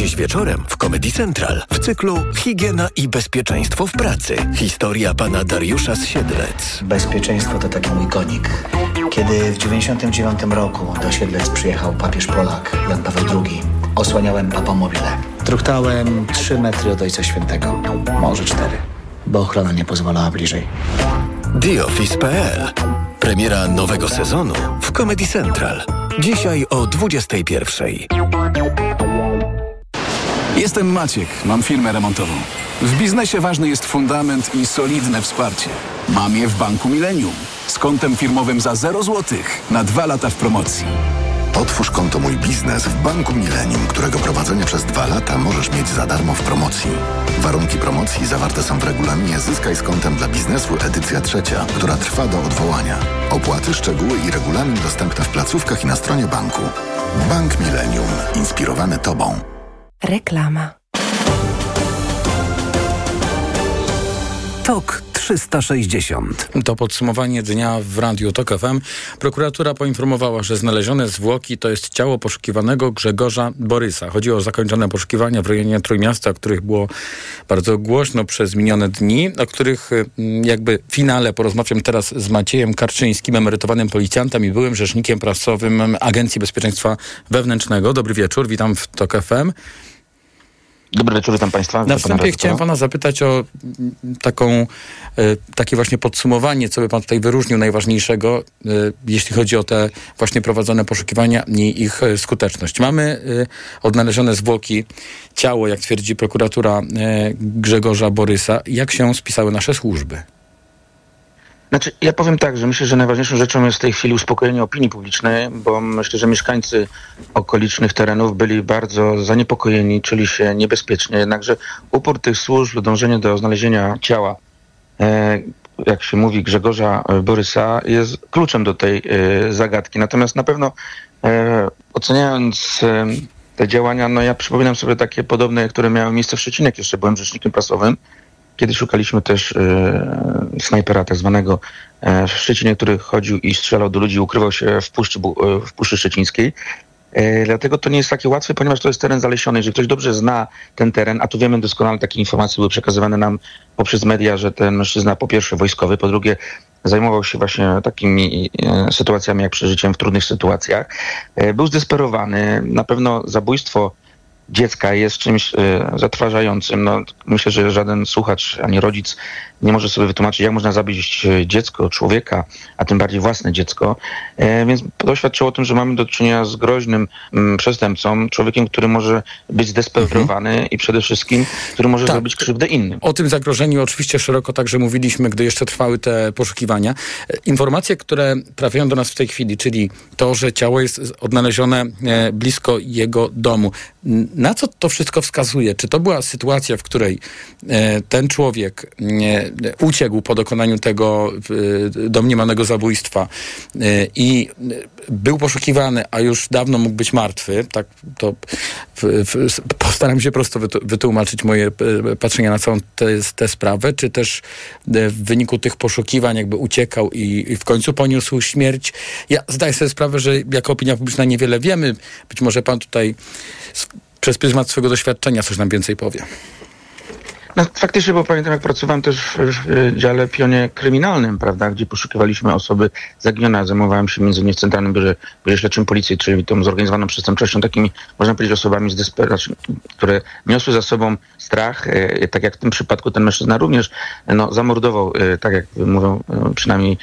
Dziś wieczorem w Comedy Central w cyklu Higiena i bezpieczeństwo w pracy. Historia pana Dariusza z Siedlec. Bezpieczeństwo to taki mój konik. Kiedy w 99 roku do Siedlec przyjechał papież Polak Jan Paweł II, osłaniałem papomobile. Truchtałem 3 metry od Ojca Świętego, może 4, bo ochrona nie pozwalała bliżej. TheOffice.pl Premiera nowego sezonu w Comedy Central. Dzisiaj o 21.00. Jestem Maciek, mam firmę remontową. W biznesie ważny jest fundament i solidne wsparcie. Mam je w Banku Millennium z kontem firmowym za 0 zł na dwa lata w promocji. Otwórz konto Mój Biznes w Banku Millennium, którego prowadzenie przez dwa lata możesz mieć za darmo w promocji. Warunki promocji zawarte są w regulaminie Zyskaj z kontem dla biznesu edycja trzecia, która trwa do odwołania. Opłaty, szczegóły i regulamin dostępne w placówkach i na stronie banku. Bank Millennium. Inspirowany Tobą. Reklama. TOK 3 360. To podsumowanie dnia w Radiu TOK FM. Prokuratura poinformowała, że znalezione zwłoki to jest ciało poszukiwanego Grzegorza Borysa. Chodzi o zakończone poszukiwania w rejonie Trójmiasta, o których było bardzo głośno przez minione dni, o których mm, jakby finale porozmawiam teraz z Maciejem Karczyńskim, emerytowanym policjantem i byłym rzecznikiem prasowym Agencji Bezpieczeństwa Wewnętrznego. Dobry wieczór, witam w TOK FM. Dobry wieczór, witam Państwa. Na wstępie chciałem Pana zapytać o mm, taką, e, takie właśnie podsumowanie, co by Pan tutaj wyróżnił najważniejszego, e, jeśli chodzi o te właśnie prowadzone poszukiwania i ich e, skuteczność. Mamy odnalezione zwłoki, ciało, jak twierdzi prokuratura Grzegorza Borysa. Jak się spisały nasze służby? Znaczy, ja powiem tak, że myślę, że najważniejszą rzeczą jest w tej chwili uspokojenie opinii publicznej, bo myślę, że mieszkańcy okolicznych terenów byli bardzo zaniepokojeni, czuli się niebezpiecznie, jednakże upór tych służb, dążenie do znalezienia ciała, e, jak się mówi, Grzegorza Borysa jest kluczem do tej e, zagadki. Natomiast na pewno e, oceniając te działania, no ja przypominam sobie takie podobne, które miały miejsce w Szczecinie, jak jeszcze byłem rzecznikiem prasowym, kiedy szukaliśmy też e, snajpera tak zwanego e, w Szczecinie, który chodził i strzelał do ludzi, ukrywał się w Puszczy, e, w Puszczy Szczecińskiej. Dlatego to nie jest takie łatwe, ponieważ to jest teren zalesiony. Jeżeli ktoś dobrze zna ten teren, a tu wiemy doskonale, takie informacje były przekazywane nam poprzez media, że ten mężczyzna po pierwsze wojskowy, po drugie zajmował się właśnie takimi sytuacjami jak przeżyciem w trudnych sytuacjach. Był zdesperowany. Na pewno zabójstwo dziecka jest czymś y, zatrważającym. No, myślę, że żaden słuchacz ani rodzic nie może sobie wytłumaczyć, jak można zabić e, dziecko, człowieka, a tym bardziej własne dziecko. E, więc to świadczyło o tym, że mamy do czynienia z groźnym mm, przestępcą, człowiekiem, który może być zdesperowany mhm. i przede wszystkim, który może tak. zrobić krzywdę innym. O tym zagrożeniu oczywiście szeroko także mówiliśmy, gdy jeszcze trwały te poszukiwania. E, informacje, które trafiają do nas w tej chwili, czyli to, że ciało jest odnalezione blisko jego domu. Na co to wszystko wskazuje? Czy to była sytuacja, w której ten człowiek uciekł po dokonaniu tego domniemanego zabójstwa i był poszukiwany, a już dawno mógł być martwy, tak to postaram się prosto wytłumaczyć moje patrzenie na całą tę sprawę, czy też w wyniku tych poszukiwań jakby uciekał i, i w końcu poniósł śmierć. Ja zdaję sobie sprawę, że jako opinia publiczna niewiele wiemy. Być może pan tutaj przez pryzmat swojego doświadczenia coś nam więcej powie. No, faktycznie, bo pamiętam, jak pracowałem też w, w dziale pionie kryminalnym, prawda, gdzie poszukiwaliśmy osoby zaginione. Zajmowałem się między innymi w Centralnym Biurze, Biurze Śledczym Policji, czyli tą zorganizowaną przestępczością, takimi, można powiedzieć, osobami, z desper- które niosły za sobą strach, e, tak jak w tym przypadku ten mężczyzna również no, zamordował, e, tak jak mówią e, przynajmniej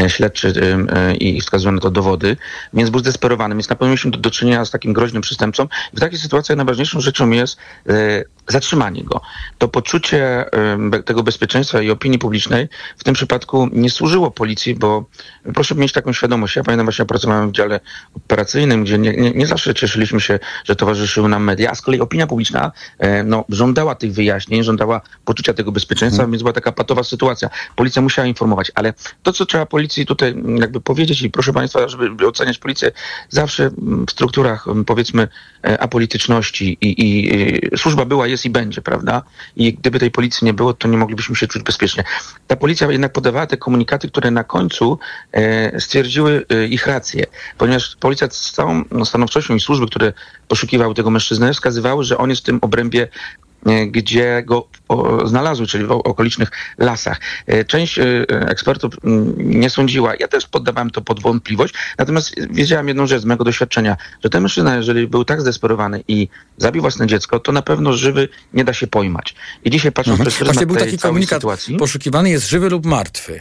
e, śledczy e, e, i wskazują na to dowody, więc był zdesperowany. Więc na pewno mieliśmy do, do czynienia z takim groźnym przestępcą. I w takich sytuacjach najważniejszą rzeczą jest zatrzymanie go. To poczucie tego bezpieczeństwa i opinii publicznej w tym przypadku nie służyło policji, bo proszę mieć taką świadomość. Ja pamiętam właśnie, pracowałem w dziale operacyjnym, gdzie nie, nie, nie zawsze cieszyliśmy się, że towarzyszyły nam media, a z kolei opinia publiczna no, żądała tych wyjaśnień, żądała poczucia tego bezpieczeństwa, hmm. więc była taka patowa sytuacja. Policja musiała informować, ale to, co trzeba policji tutaj jakby powiedzieć i proszę Państwa, żeby oceniać policję zawsze w strukturach powiedzmy e, apolityczności i, i służba była, jest i będzie, prawda? I gdyby tej policji nie było, to nie moglibyśmy się czuć bezpiecznie. Ta policja jednak podawała te komunikaty, które na końcu e, stwierdziły e, ich rację, ponieważ policja z całą no, stanowczością i służby, które poszukiwały tego mężczyznę, wskazywały, że on jest w tym obrębie gdzie go znalazły, czyli w okolicznych lasach. E, część e, ekspertów nie sądziła, ja też poddawałem to pod wątpliwość, natomiast wiedziałem jedną rzecz z mojego doświadczenia, że ten mężczyzna, jeżeli był tak zdesperowany i zabił własne dziecko, to na pewno żywy nie da się pojmać. I dzisiaj patrząc mhm. przez Właśnie był taki komunikat, sytuacji, poszukiwany jest żywy lub martwy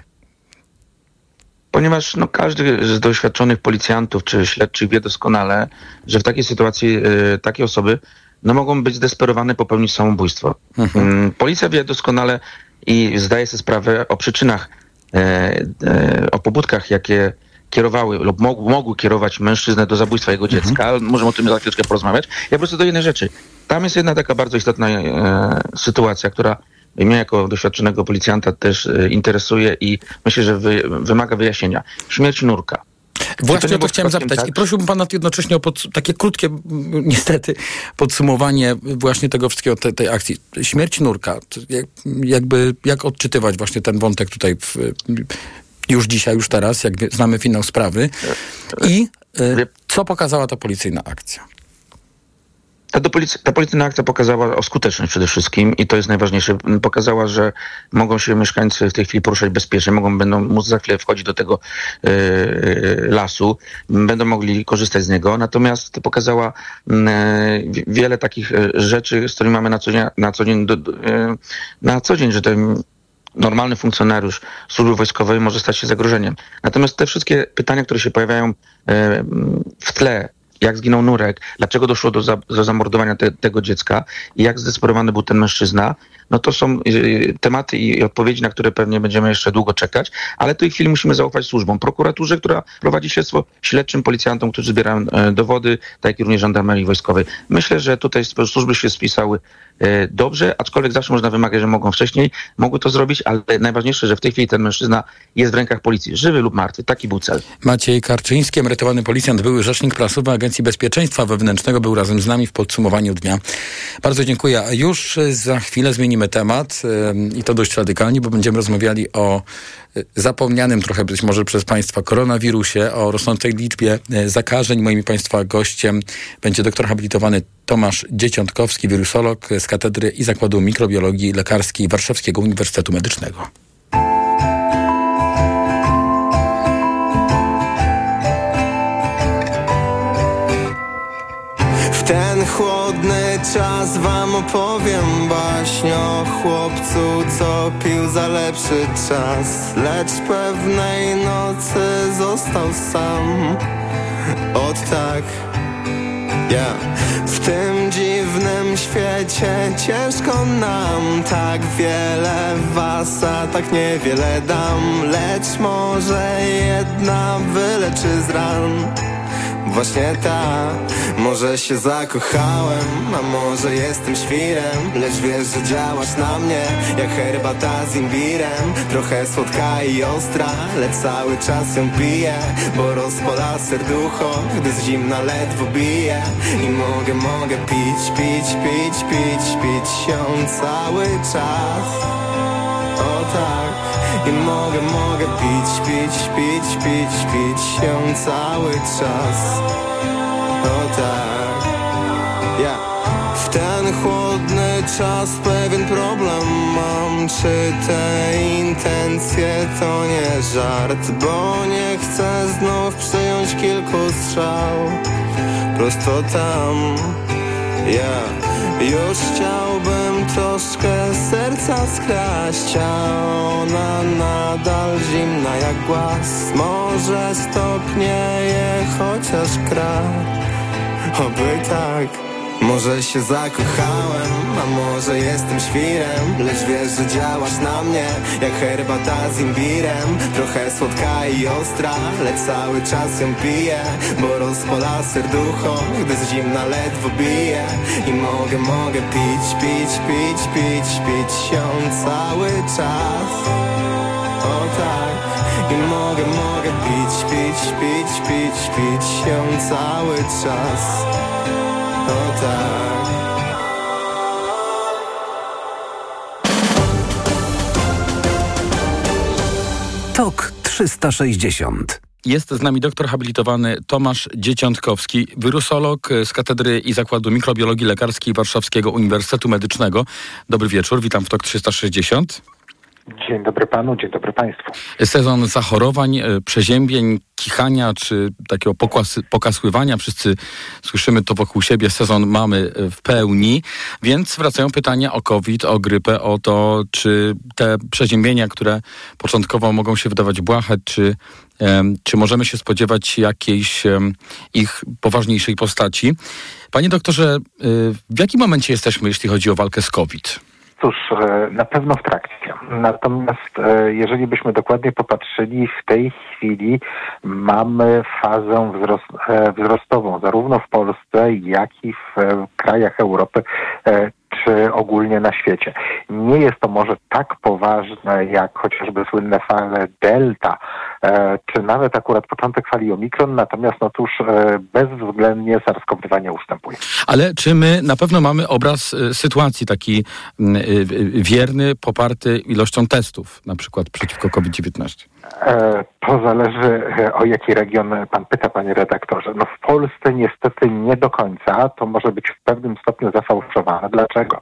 ponieważ no, każdy z doświadczonych policjantów czy śledczych wie doskonale, że w takiej sytuacji y, takie osoby no mogą być zdesperowane, popełnić samobójstwo. Mhm. Mm, policja wie doskonale i zdaje sobie sprawę o przyczynach, e, e, o pobudkach, jakie kierowały lub mog, mogły kierować mężczyznę do zabójstwa jego mhm. dziecka. Możemy o tym za chwileczkę porozmawiać. Ja po prostu do jednej rzeczy. Tam jest jedna taka bardzo istotna e, sytuacja, która mnie jako doświadczonego policjanta też e, interesuje i myślę, że wy, wymaga wyjaśnienia. Śmierć Nurka. Właśnie o to chciałem zapytać tak? i prosiłbym pana jednocześnie o pod, takie krótkie, niestety, podsumowanie właśnie tego wszystkiego, te, tej akcji. Śmierć Nurka, jak, jakby, jak odczytywać właśnie ten wątek tutaj w, już dzisiaj, już teraz, jak znamy finał sprawy i y, co pokazała ta policyjna akcja? Ta, policy, ta policyjna akcja pokazała o skuteczność przede wszystkim i to jest najważniejsze. Pokazała, że mogą się mieszkańcy w tej chwili poruszać bezpiecznie, mogą, będą móc za chwilę wchodzić do tego y, lasu, będą mogli korzystać z niego. Natomiast pokazała y, wiele takich rzeczy, z którymi mamy na co dzień, na co dzień, do, na co dzień że ten normalny funkcjonariusz służby wojskowej może stać się zagrożeniem. Natomiast te wszystkie pytania, które się pojawiają w tle, jak zginął Nurek, dlaczego doszło do, za, do zamordowania te, tego dziecka i jak zdesperowany był ten mężczyzna, no to są y, tematy i odpowiedzi, na które pewnie będziemy jeszcze długo czekać, ale tej chwili musimy zaufać służbom. Prokuraturze, która prowadzi śledztwo, śledczym policjantom, którzy zbierają e, dowody, tak jak również żandarmerii wojskowej. Myślę, że tutaj służby się spisały dobrze, aczkolwiek zawsze można wymagać, że mogą wcześniej, mogły to zrobić, ale najważniejsze, że w tej chwili ten mężczyzna jest w rękach policji, żywy lub martwy. Taki był cel. Maciej Karczyński, emerytowany policjant, były rzecznik prasowy Agencji Bezpieczeństwa Wewnętrznego, był razem z nami w podsumowaniu dnia. Bardzo dziękuję. Już za chwilę zmienimy temat i to dość radykalnie, bo będziemy rozmawiali o e, zapomnianym trochę być może przez Państwa koronawirusie, o rosnącej liczbie e, zakażeń. Moim Państwa gościem będzie doktor habilitowany Tomasz Dzieciątkowski, wirusolog z Katedry i Zakładu Mikrobiologii Lekarskiej Warszawskiego Uniwersytetu Medycznego. Czas wam opowiem baśń o chłopcu, co pił za lepszy czas. Lecz pewnej nocy został sam. Od tak yeah. W tym dziwnym świecie ciężko nam. Tak wiele was, a tak niewiele dam. Lecz może jedna wyleczy z ran Właśnie ta Może się zakochałem, a może jestem świrem Lecz wiesz, że działasz na mnie Jak herbata z imbirem. Trochę słodka i ostra Lecz cały czas ją piję Bo rozpala serducho Gdy z zimna ledwo bije. I mogę, mogę pić, pić, pić, pić Pić ją cały czas O tak. I mogę, mogę pić, pić, pić, pić, pić się cały czas. O tak. Ja. W ten chłodny czas pewien problem mam. Czy te intencje to nie żart? Bo nie chcę znów przyjąć kilku strzał. Prosto tam. Ja. Już chciałbym troszkę serca skraść A ona nadal zimna jak głaz. Może stopnieje chociaż krak Oby tak może się zakochałem, a może jestem świrem Lecz wiesz, że działasz na mnie jak herbata z imbirem. Trochę słodka i ostra, lecz cały czas ją piję Bo rozpola serducho, gdy z zimna ledwo bije. I mogę, mogę pić, pić, pić, pić, pić się cały czas. O tak. I mogę, mogę pić, pić, pić, pić, pić się cały czas Tok 360 jest z nami doktor habilitowany Tomasz Dzieciątkowski, wirusolog z Katedry i Zakładu Mikrobiologii Lekarskiej Warszawskiego Uniwersytetu Medycznego. Dobry wieczór, witam w TOK 360. Dzień dobry panu, dzień dobry państwu. Sezon zachorowań, e, przeziębień, kichania czy takiego pokłasy, pokasływania. Wszyscy słyszymy to wokół siebie. Sezon mamy e, w pełni, więc wracają pytania o COVID, o grypę, o to, czy te przeziębienia, które początkowo mogą się wydawać błahe, czy, czy możemy się spodziewać jakiejś ich poważniejszej postaci. Panie doktorze, e, w jakim momencie jesteśmy, jeśli chodzi o walkę z COVID? Cóż, e, na pewno w trakcie. Natomiast e, jeżeli byśmy dokładnie popatrzyli, w tej chwili mamy fazę e, wzrostową, zarówno w Polsce, jak i w krajach Europy czy ogólnie na świecie. Nie jest to może tak poważne jak chociażby słynne fale Delta, e, czy nawet akurat początek fali Omikron, natomiast no cóż, e, bezwzględnie SARS-CoV-2 nie ustępuje. Ale czy my na pewno mamy obraz sytuacji taki y, wierny, poparty ilością testów, na przykład przeciwko COVID-19? E, To zależy e, o jaki region pan pyta, panie redaktorze. No w Polsce niestety nie do końca. To może być w pewnym stopniu zafałszowane. Dlaczego?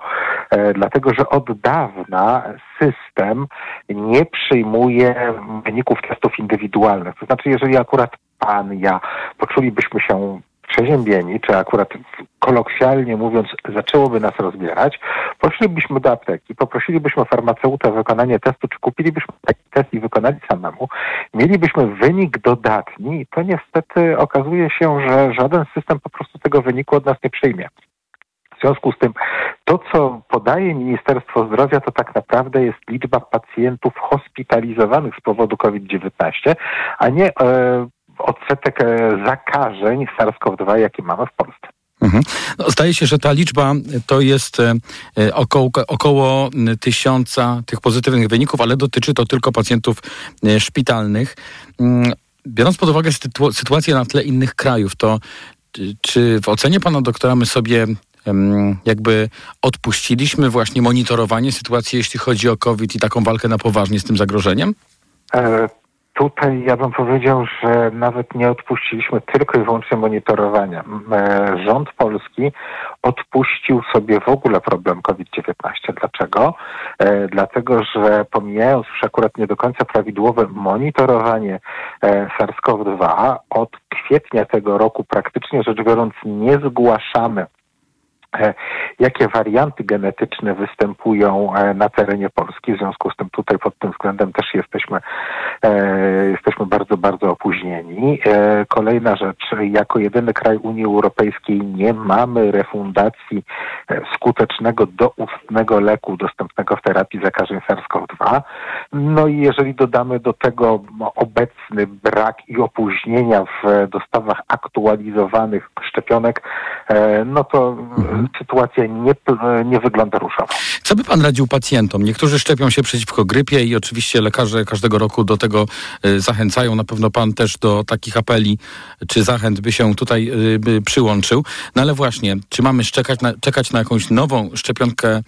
E, Dlatego, że od dawna system nie przyjmuje wyników testów indywidualnych. To znaczy, jeżeli akurat pan, ja poczulibyśmy się przeziębieni, czy akurat kolokwialnie mówiąc zaczęłoby nas rozbierać, poszlibyśmy do apteki, poprosilibyśmy farmaceutę o wykonanie testu, czy kupilibyśmy taki test i wykonali samemu, mielibyśmy wynik dodatni, to niestety okazuje się, że żaden system po prostu tego wyniku od nas nie przyjmie. W związku z tym to, co podaje Ministerstwo Zdrowia, to tak naprawdę jest liczba pacjentów hospitalizowanych z powodu COVID-19, a nie e, odsetek e, zakażeń SARS-CoV-2, jaki mamy w Polsce. Mhm. No, zdaje się, że ta liczba to jest e, e, około, około tysiąca tych pozytywnych wyników, ale dotyczy to tylko pacjentów e, szpitalnych. Mm, Biorąc pod uwagę sytu- sytuację na tle innych krajów, to czy- w ocenie pana doktora my sobie jakby odpuściliśmy właśnie monitorowanie sytuacji, jeśli chodzi o COVID i taką walkę na poważnie z tym zagrożeniem? Tutaj ja bym powiedział, że nawet nie odpuściliśmy tylko i wyłącznie monitorowania. E, Rząd polski odpuścił sobie w ogóle problem COVID-19. Dlaczego? E, Dlatego, że pomijając już akurat nie do końca prawidłowe monitorowanie e, SARS-CoV-2, od kwietnia tego roku praktycznie rzecz biorąc nie zgłaszamy jakie warianty genetyczne występują e, na terenie Polski. W związku z tym tutaj pod tym względem też jesteśmy, e, jesteśmy bardzo, bardzo opóźnieni. E, Kolejna rzecz, jako jedyny kraj Unii Europejskiej nie mamy refundacji e, skutecznego doustnego leku dostępnego w terapii zakażeń SARS-CoV-2. No i jeżeli dodamy do tego obecny brak i opóźnienia w dostawach aktualizowanych szczepionek, e, no to e, sytuacja nie, nie wygląda różowo. Co by pan radził pacjentom? Niektórzy szczepią się przeciwko grypie i oczywiście lekarze każdego roku do tego y, zachęcają. Na pewno pan też do takich apeli czy zachęt by się tutaj y, by przyłączył. No ale właśnie, czy mamy czekać na, czekać na jakąś nową szczepionkę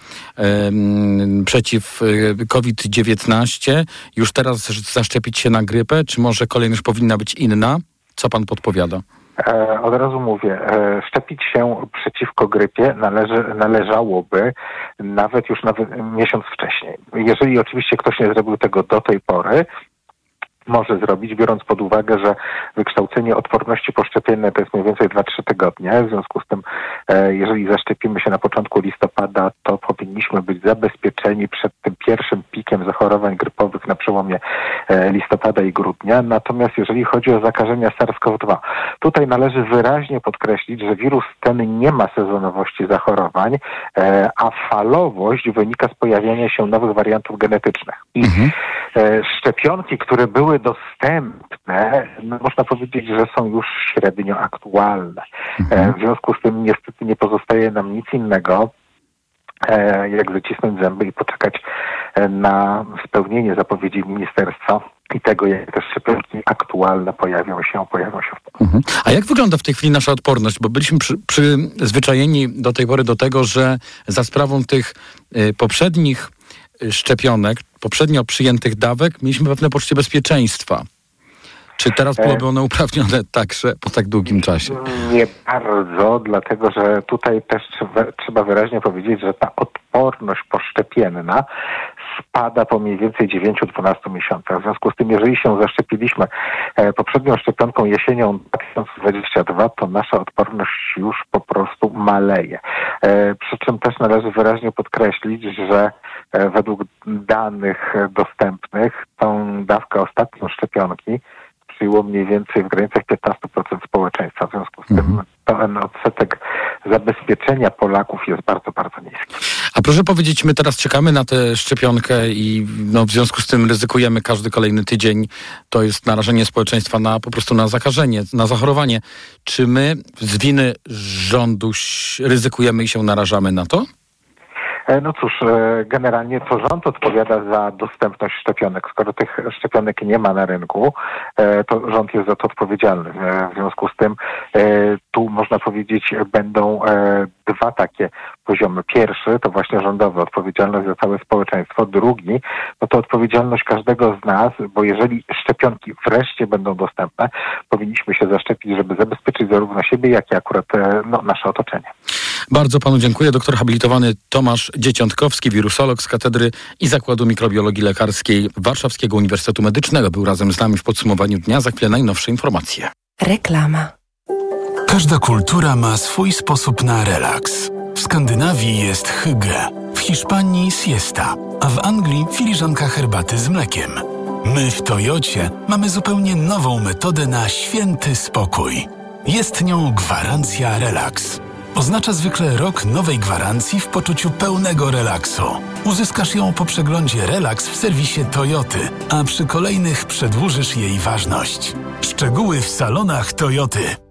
przeciw y, COVID-19? Już teraz zaszczepić się na grypę? Czy może kolejność powinna być inna? Co pan podpowiada? E, od razu mówię, e, szczepić się przeciwko grypie należy, należałoby nawet już nawet miesiąc wcześniej. Jeżeli oczywiście ktoś nie zrobił tego do tej pory, może zrobić, biorąc pod uwagę, że wykształcenie odporności poszczepienne to jest mniej więcej 2-3 tygodnie. W związku z tym, e, jeżeli zaszczepimy się na początku listopada, to powinniśmy być zabezpieczeni przed tym pierwszym pikiem zachorowań grypowych na przełomie e, listopada i grudnia. Natomiast jeżeli chodzi o zakażenia SARS-CoV-2, tutaj należy wyraźnie podkreślić, że wirus ten nie ma sezonowości zachorowań, e, a falowość wynika z pojawiania się nowych wariantów genetycznych. I e, szczepionki, które były dostępne, no można powiedzieć, że są już średnio aktualne. E, w związku z tym niestety nie pozostaje nam nic innego, e, jak wycisnąć zęby i poczekać e, na spełnienie zapowiedzi ministerstwa i tego, jak te szczepionki aktualne pojawią się, pojawią się w Mhm. A jak wygląda w tej chwili nasza odporność? Bo byliśmy przy, przyzwyczajeni do tej pory do tego, że za sprawą tych y, poprzednich y, szczepionek, poprzednio przyjętych dawek, mieliśmy pewne poczucie bezpieczeństwa. Czy teraz E. byłoby ono uprawnione także po tak długim czasie? Nie bardzo, dlatego że tutaj też trzeba, wyraźnie powiedzieć, że ta odporność poszczepienna spada po mniej więcej 9-12 miesiącach. W związku z tym, jeżeli się zaszczepiliśmy e, poprzednią szczepionką jesienią 2022, to nasza odporność już po prostu maleje. E, przy czym też należy wyraźnie podkreślić, że według danych dostępnych tą dawkę ostatnią szczepionki przyjęło mniej więcej w granicach 15% społeczeństwa. W związku z tym ten odsetek zabezpieczenia Polaków jest bardzo, bardzo niski. A proszę powiedzieć, my teraz czekamy na tę szczepionkę i no, w związku z tym ryzykujemy każdy kolejny tydzień. To jest narażenie społeczeństwa na po prostu na zakażenie, na zachorowanie. Czy my z winy rządu ryzykujemy i się narażamy na to? E, no cóż, e, generalnie to rząd odpowiada za dostępność szczepionek. Skoro tych szczepionek nie ma na rynku, e, to rząd jest za to odpowiedzialny. W związku z tym tu można powiedzieć będą dwa takie poziomy. Pierwszy to właśnie rządowy, odpowiedzialność za całe społeczeństwo. Drugi, no to odpowiedzialność każdego z nas, bo jeżeli szczepionki wreszcie będą dostępne, powinniśmy się zaszczepić, żeby zabezpieczyć zarówno siebie, jak i akurat no, nasze otoczenie. Bardzo panu dziękuję. Doktor habilitowany Tomasz Dzieciątkowski, wirusolog z Katedry i Zakładu Mikrobiologii Lekarskiej Warszawskiego Uniwersytetu Medycznego był razem z nami w podsumowaniu dnia. Za chwilę najnowsze informacje. Reklama. Każda kultura ma swój sposób na relaks. W Skandynawii jest hygge, w Hiszpanii siesta, a w Anglii filiżanka herbaty z mlekiem. My w Toyocie mamy zupełnie nową metodę na święty spokój. Jest nią gwarancja relaks. Oznacza zwykle rok nowej gwarancji w poczuciu pełnego relaksu. Uzyskasz ją po przeglądzie Relax w serwisie Toyoty, a przy kolejnych przedłużysz jej ważność. Szczegóły w salonach Toyoty.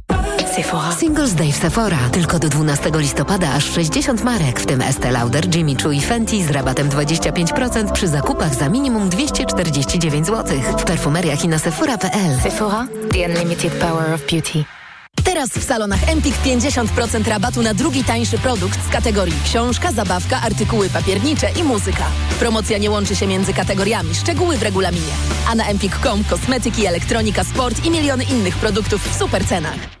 Sephora. Singles Day w Sephora. Tylko do 12 listopada aż 60 marek, w tym Estee Lauder, Jimmy Choo i Fenty z rabatem 25% przy zakupach za minimum 249 zł. W perfumeriach i na sephora.pl. Sephora. The Unlimited Power of Beauty. Teraz w salonach Empik 50% rabatu na drugi tańszy produkt z kategorii książka, zabawka, artykuły papiernicze i muzyka. Promocja nie łączy się między kategoriami, szczegóły w regulaminie. A na empik.com kosmetyki, elektronika, sport i miliony innych produktów w super cenach.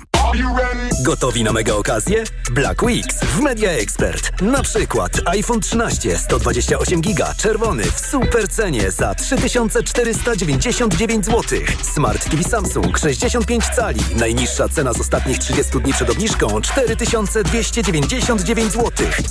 Gotowi na mega okazję? Black Weeks w Media Expert. Na przykład iPhone 13 128 giga czerwony w super cenie za 3499 zł. Smart TV Samsung 65 cali. Najniższa cena z ostatnich 30 dni przed obniżką 4299 zł.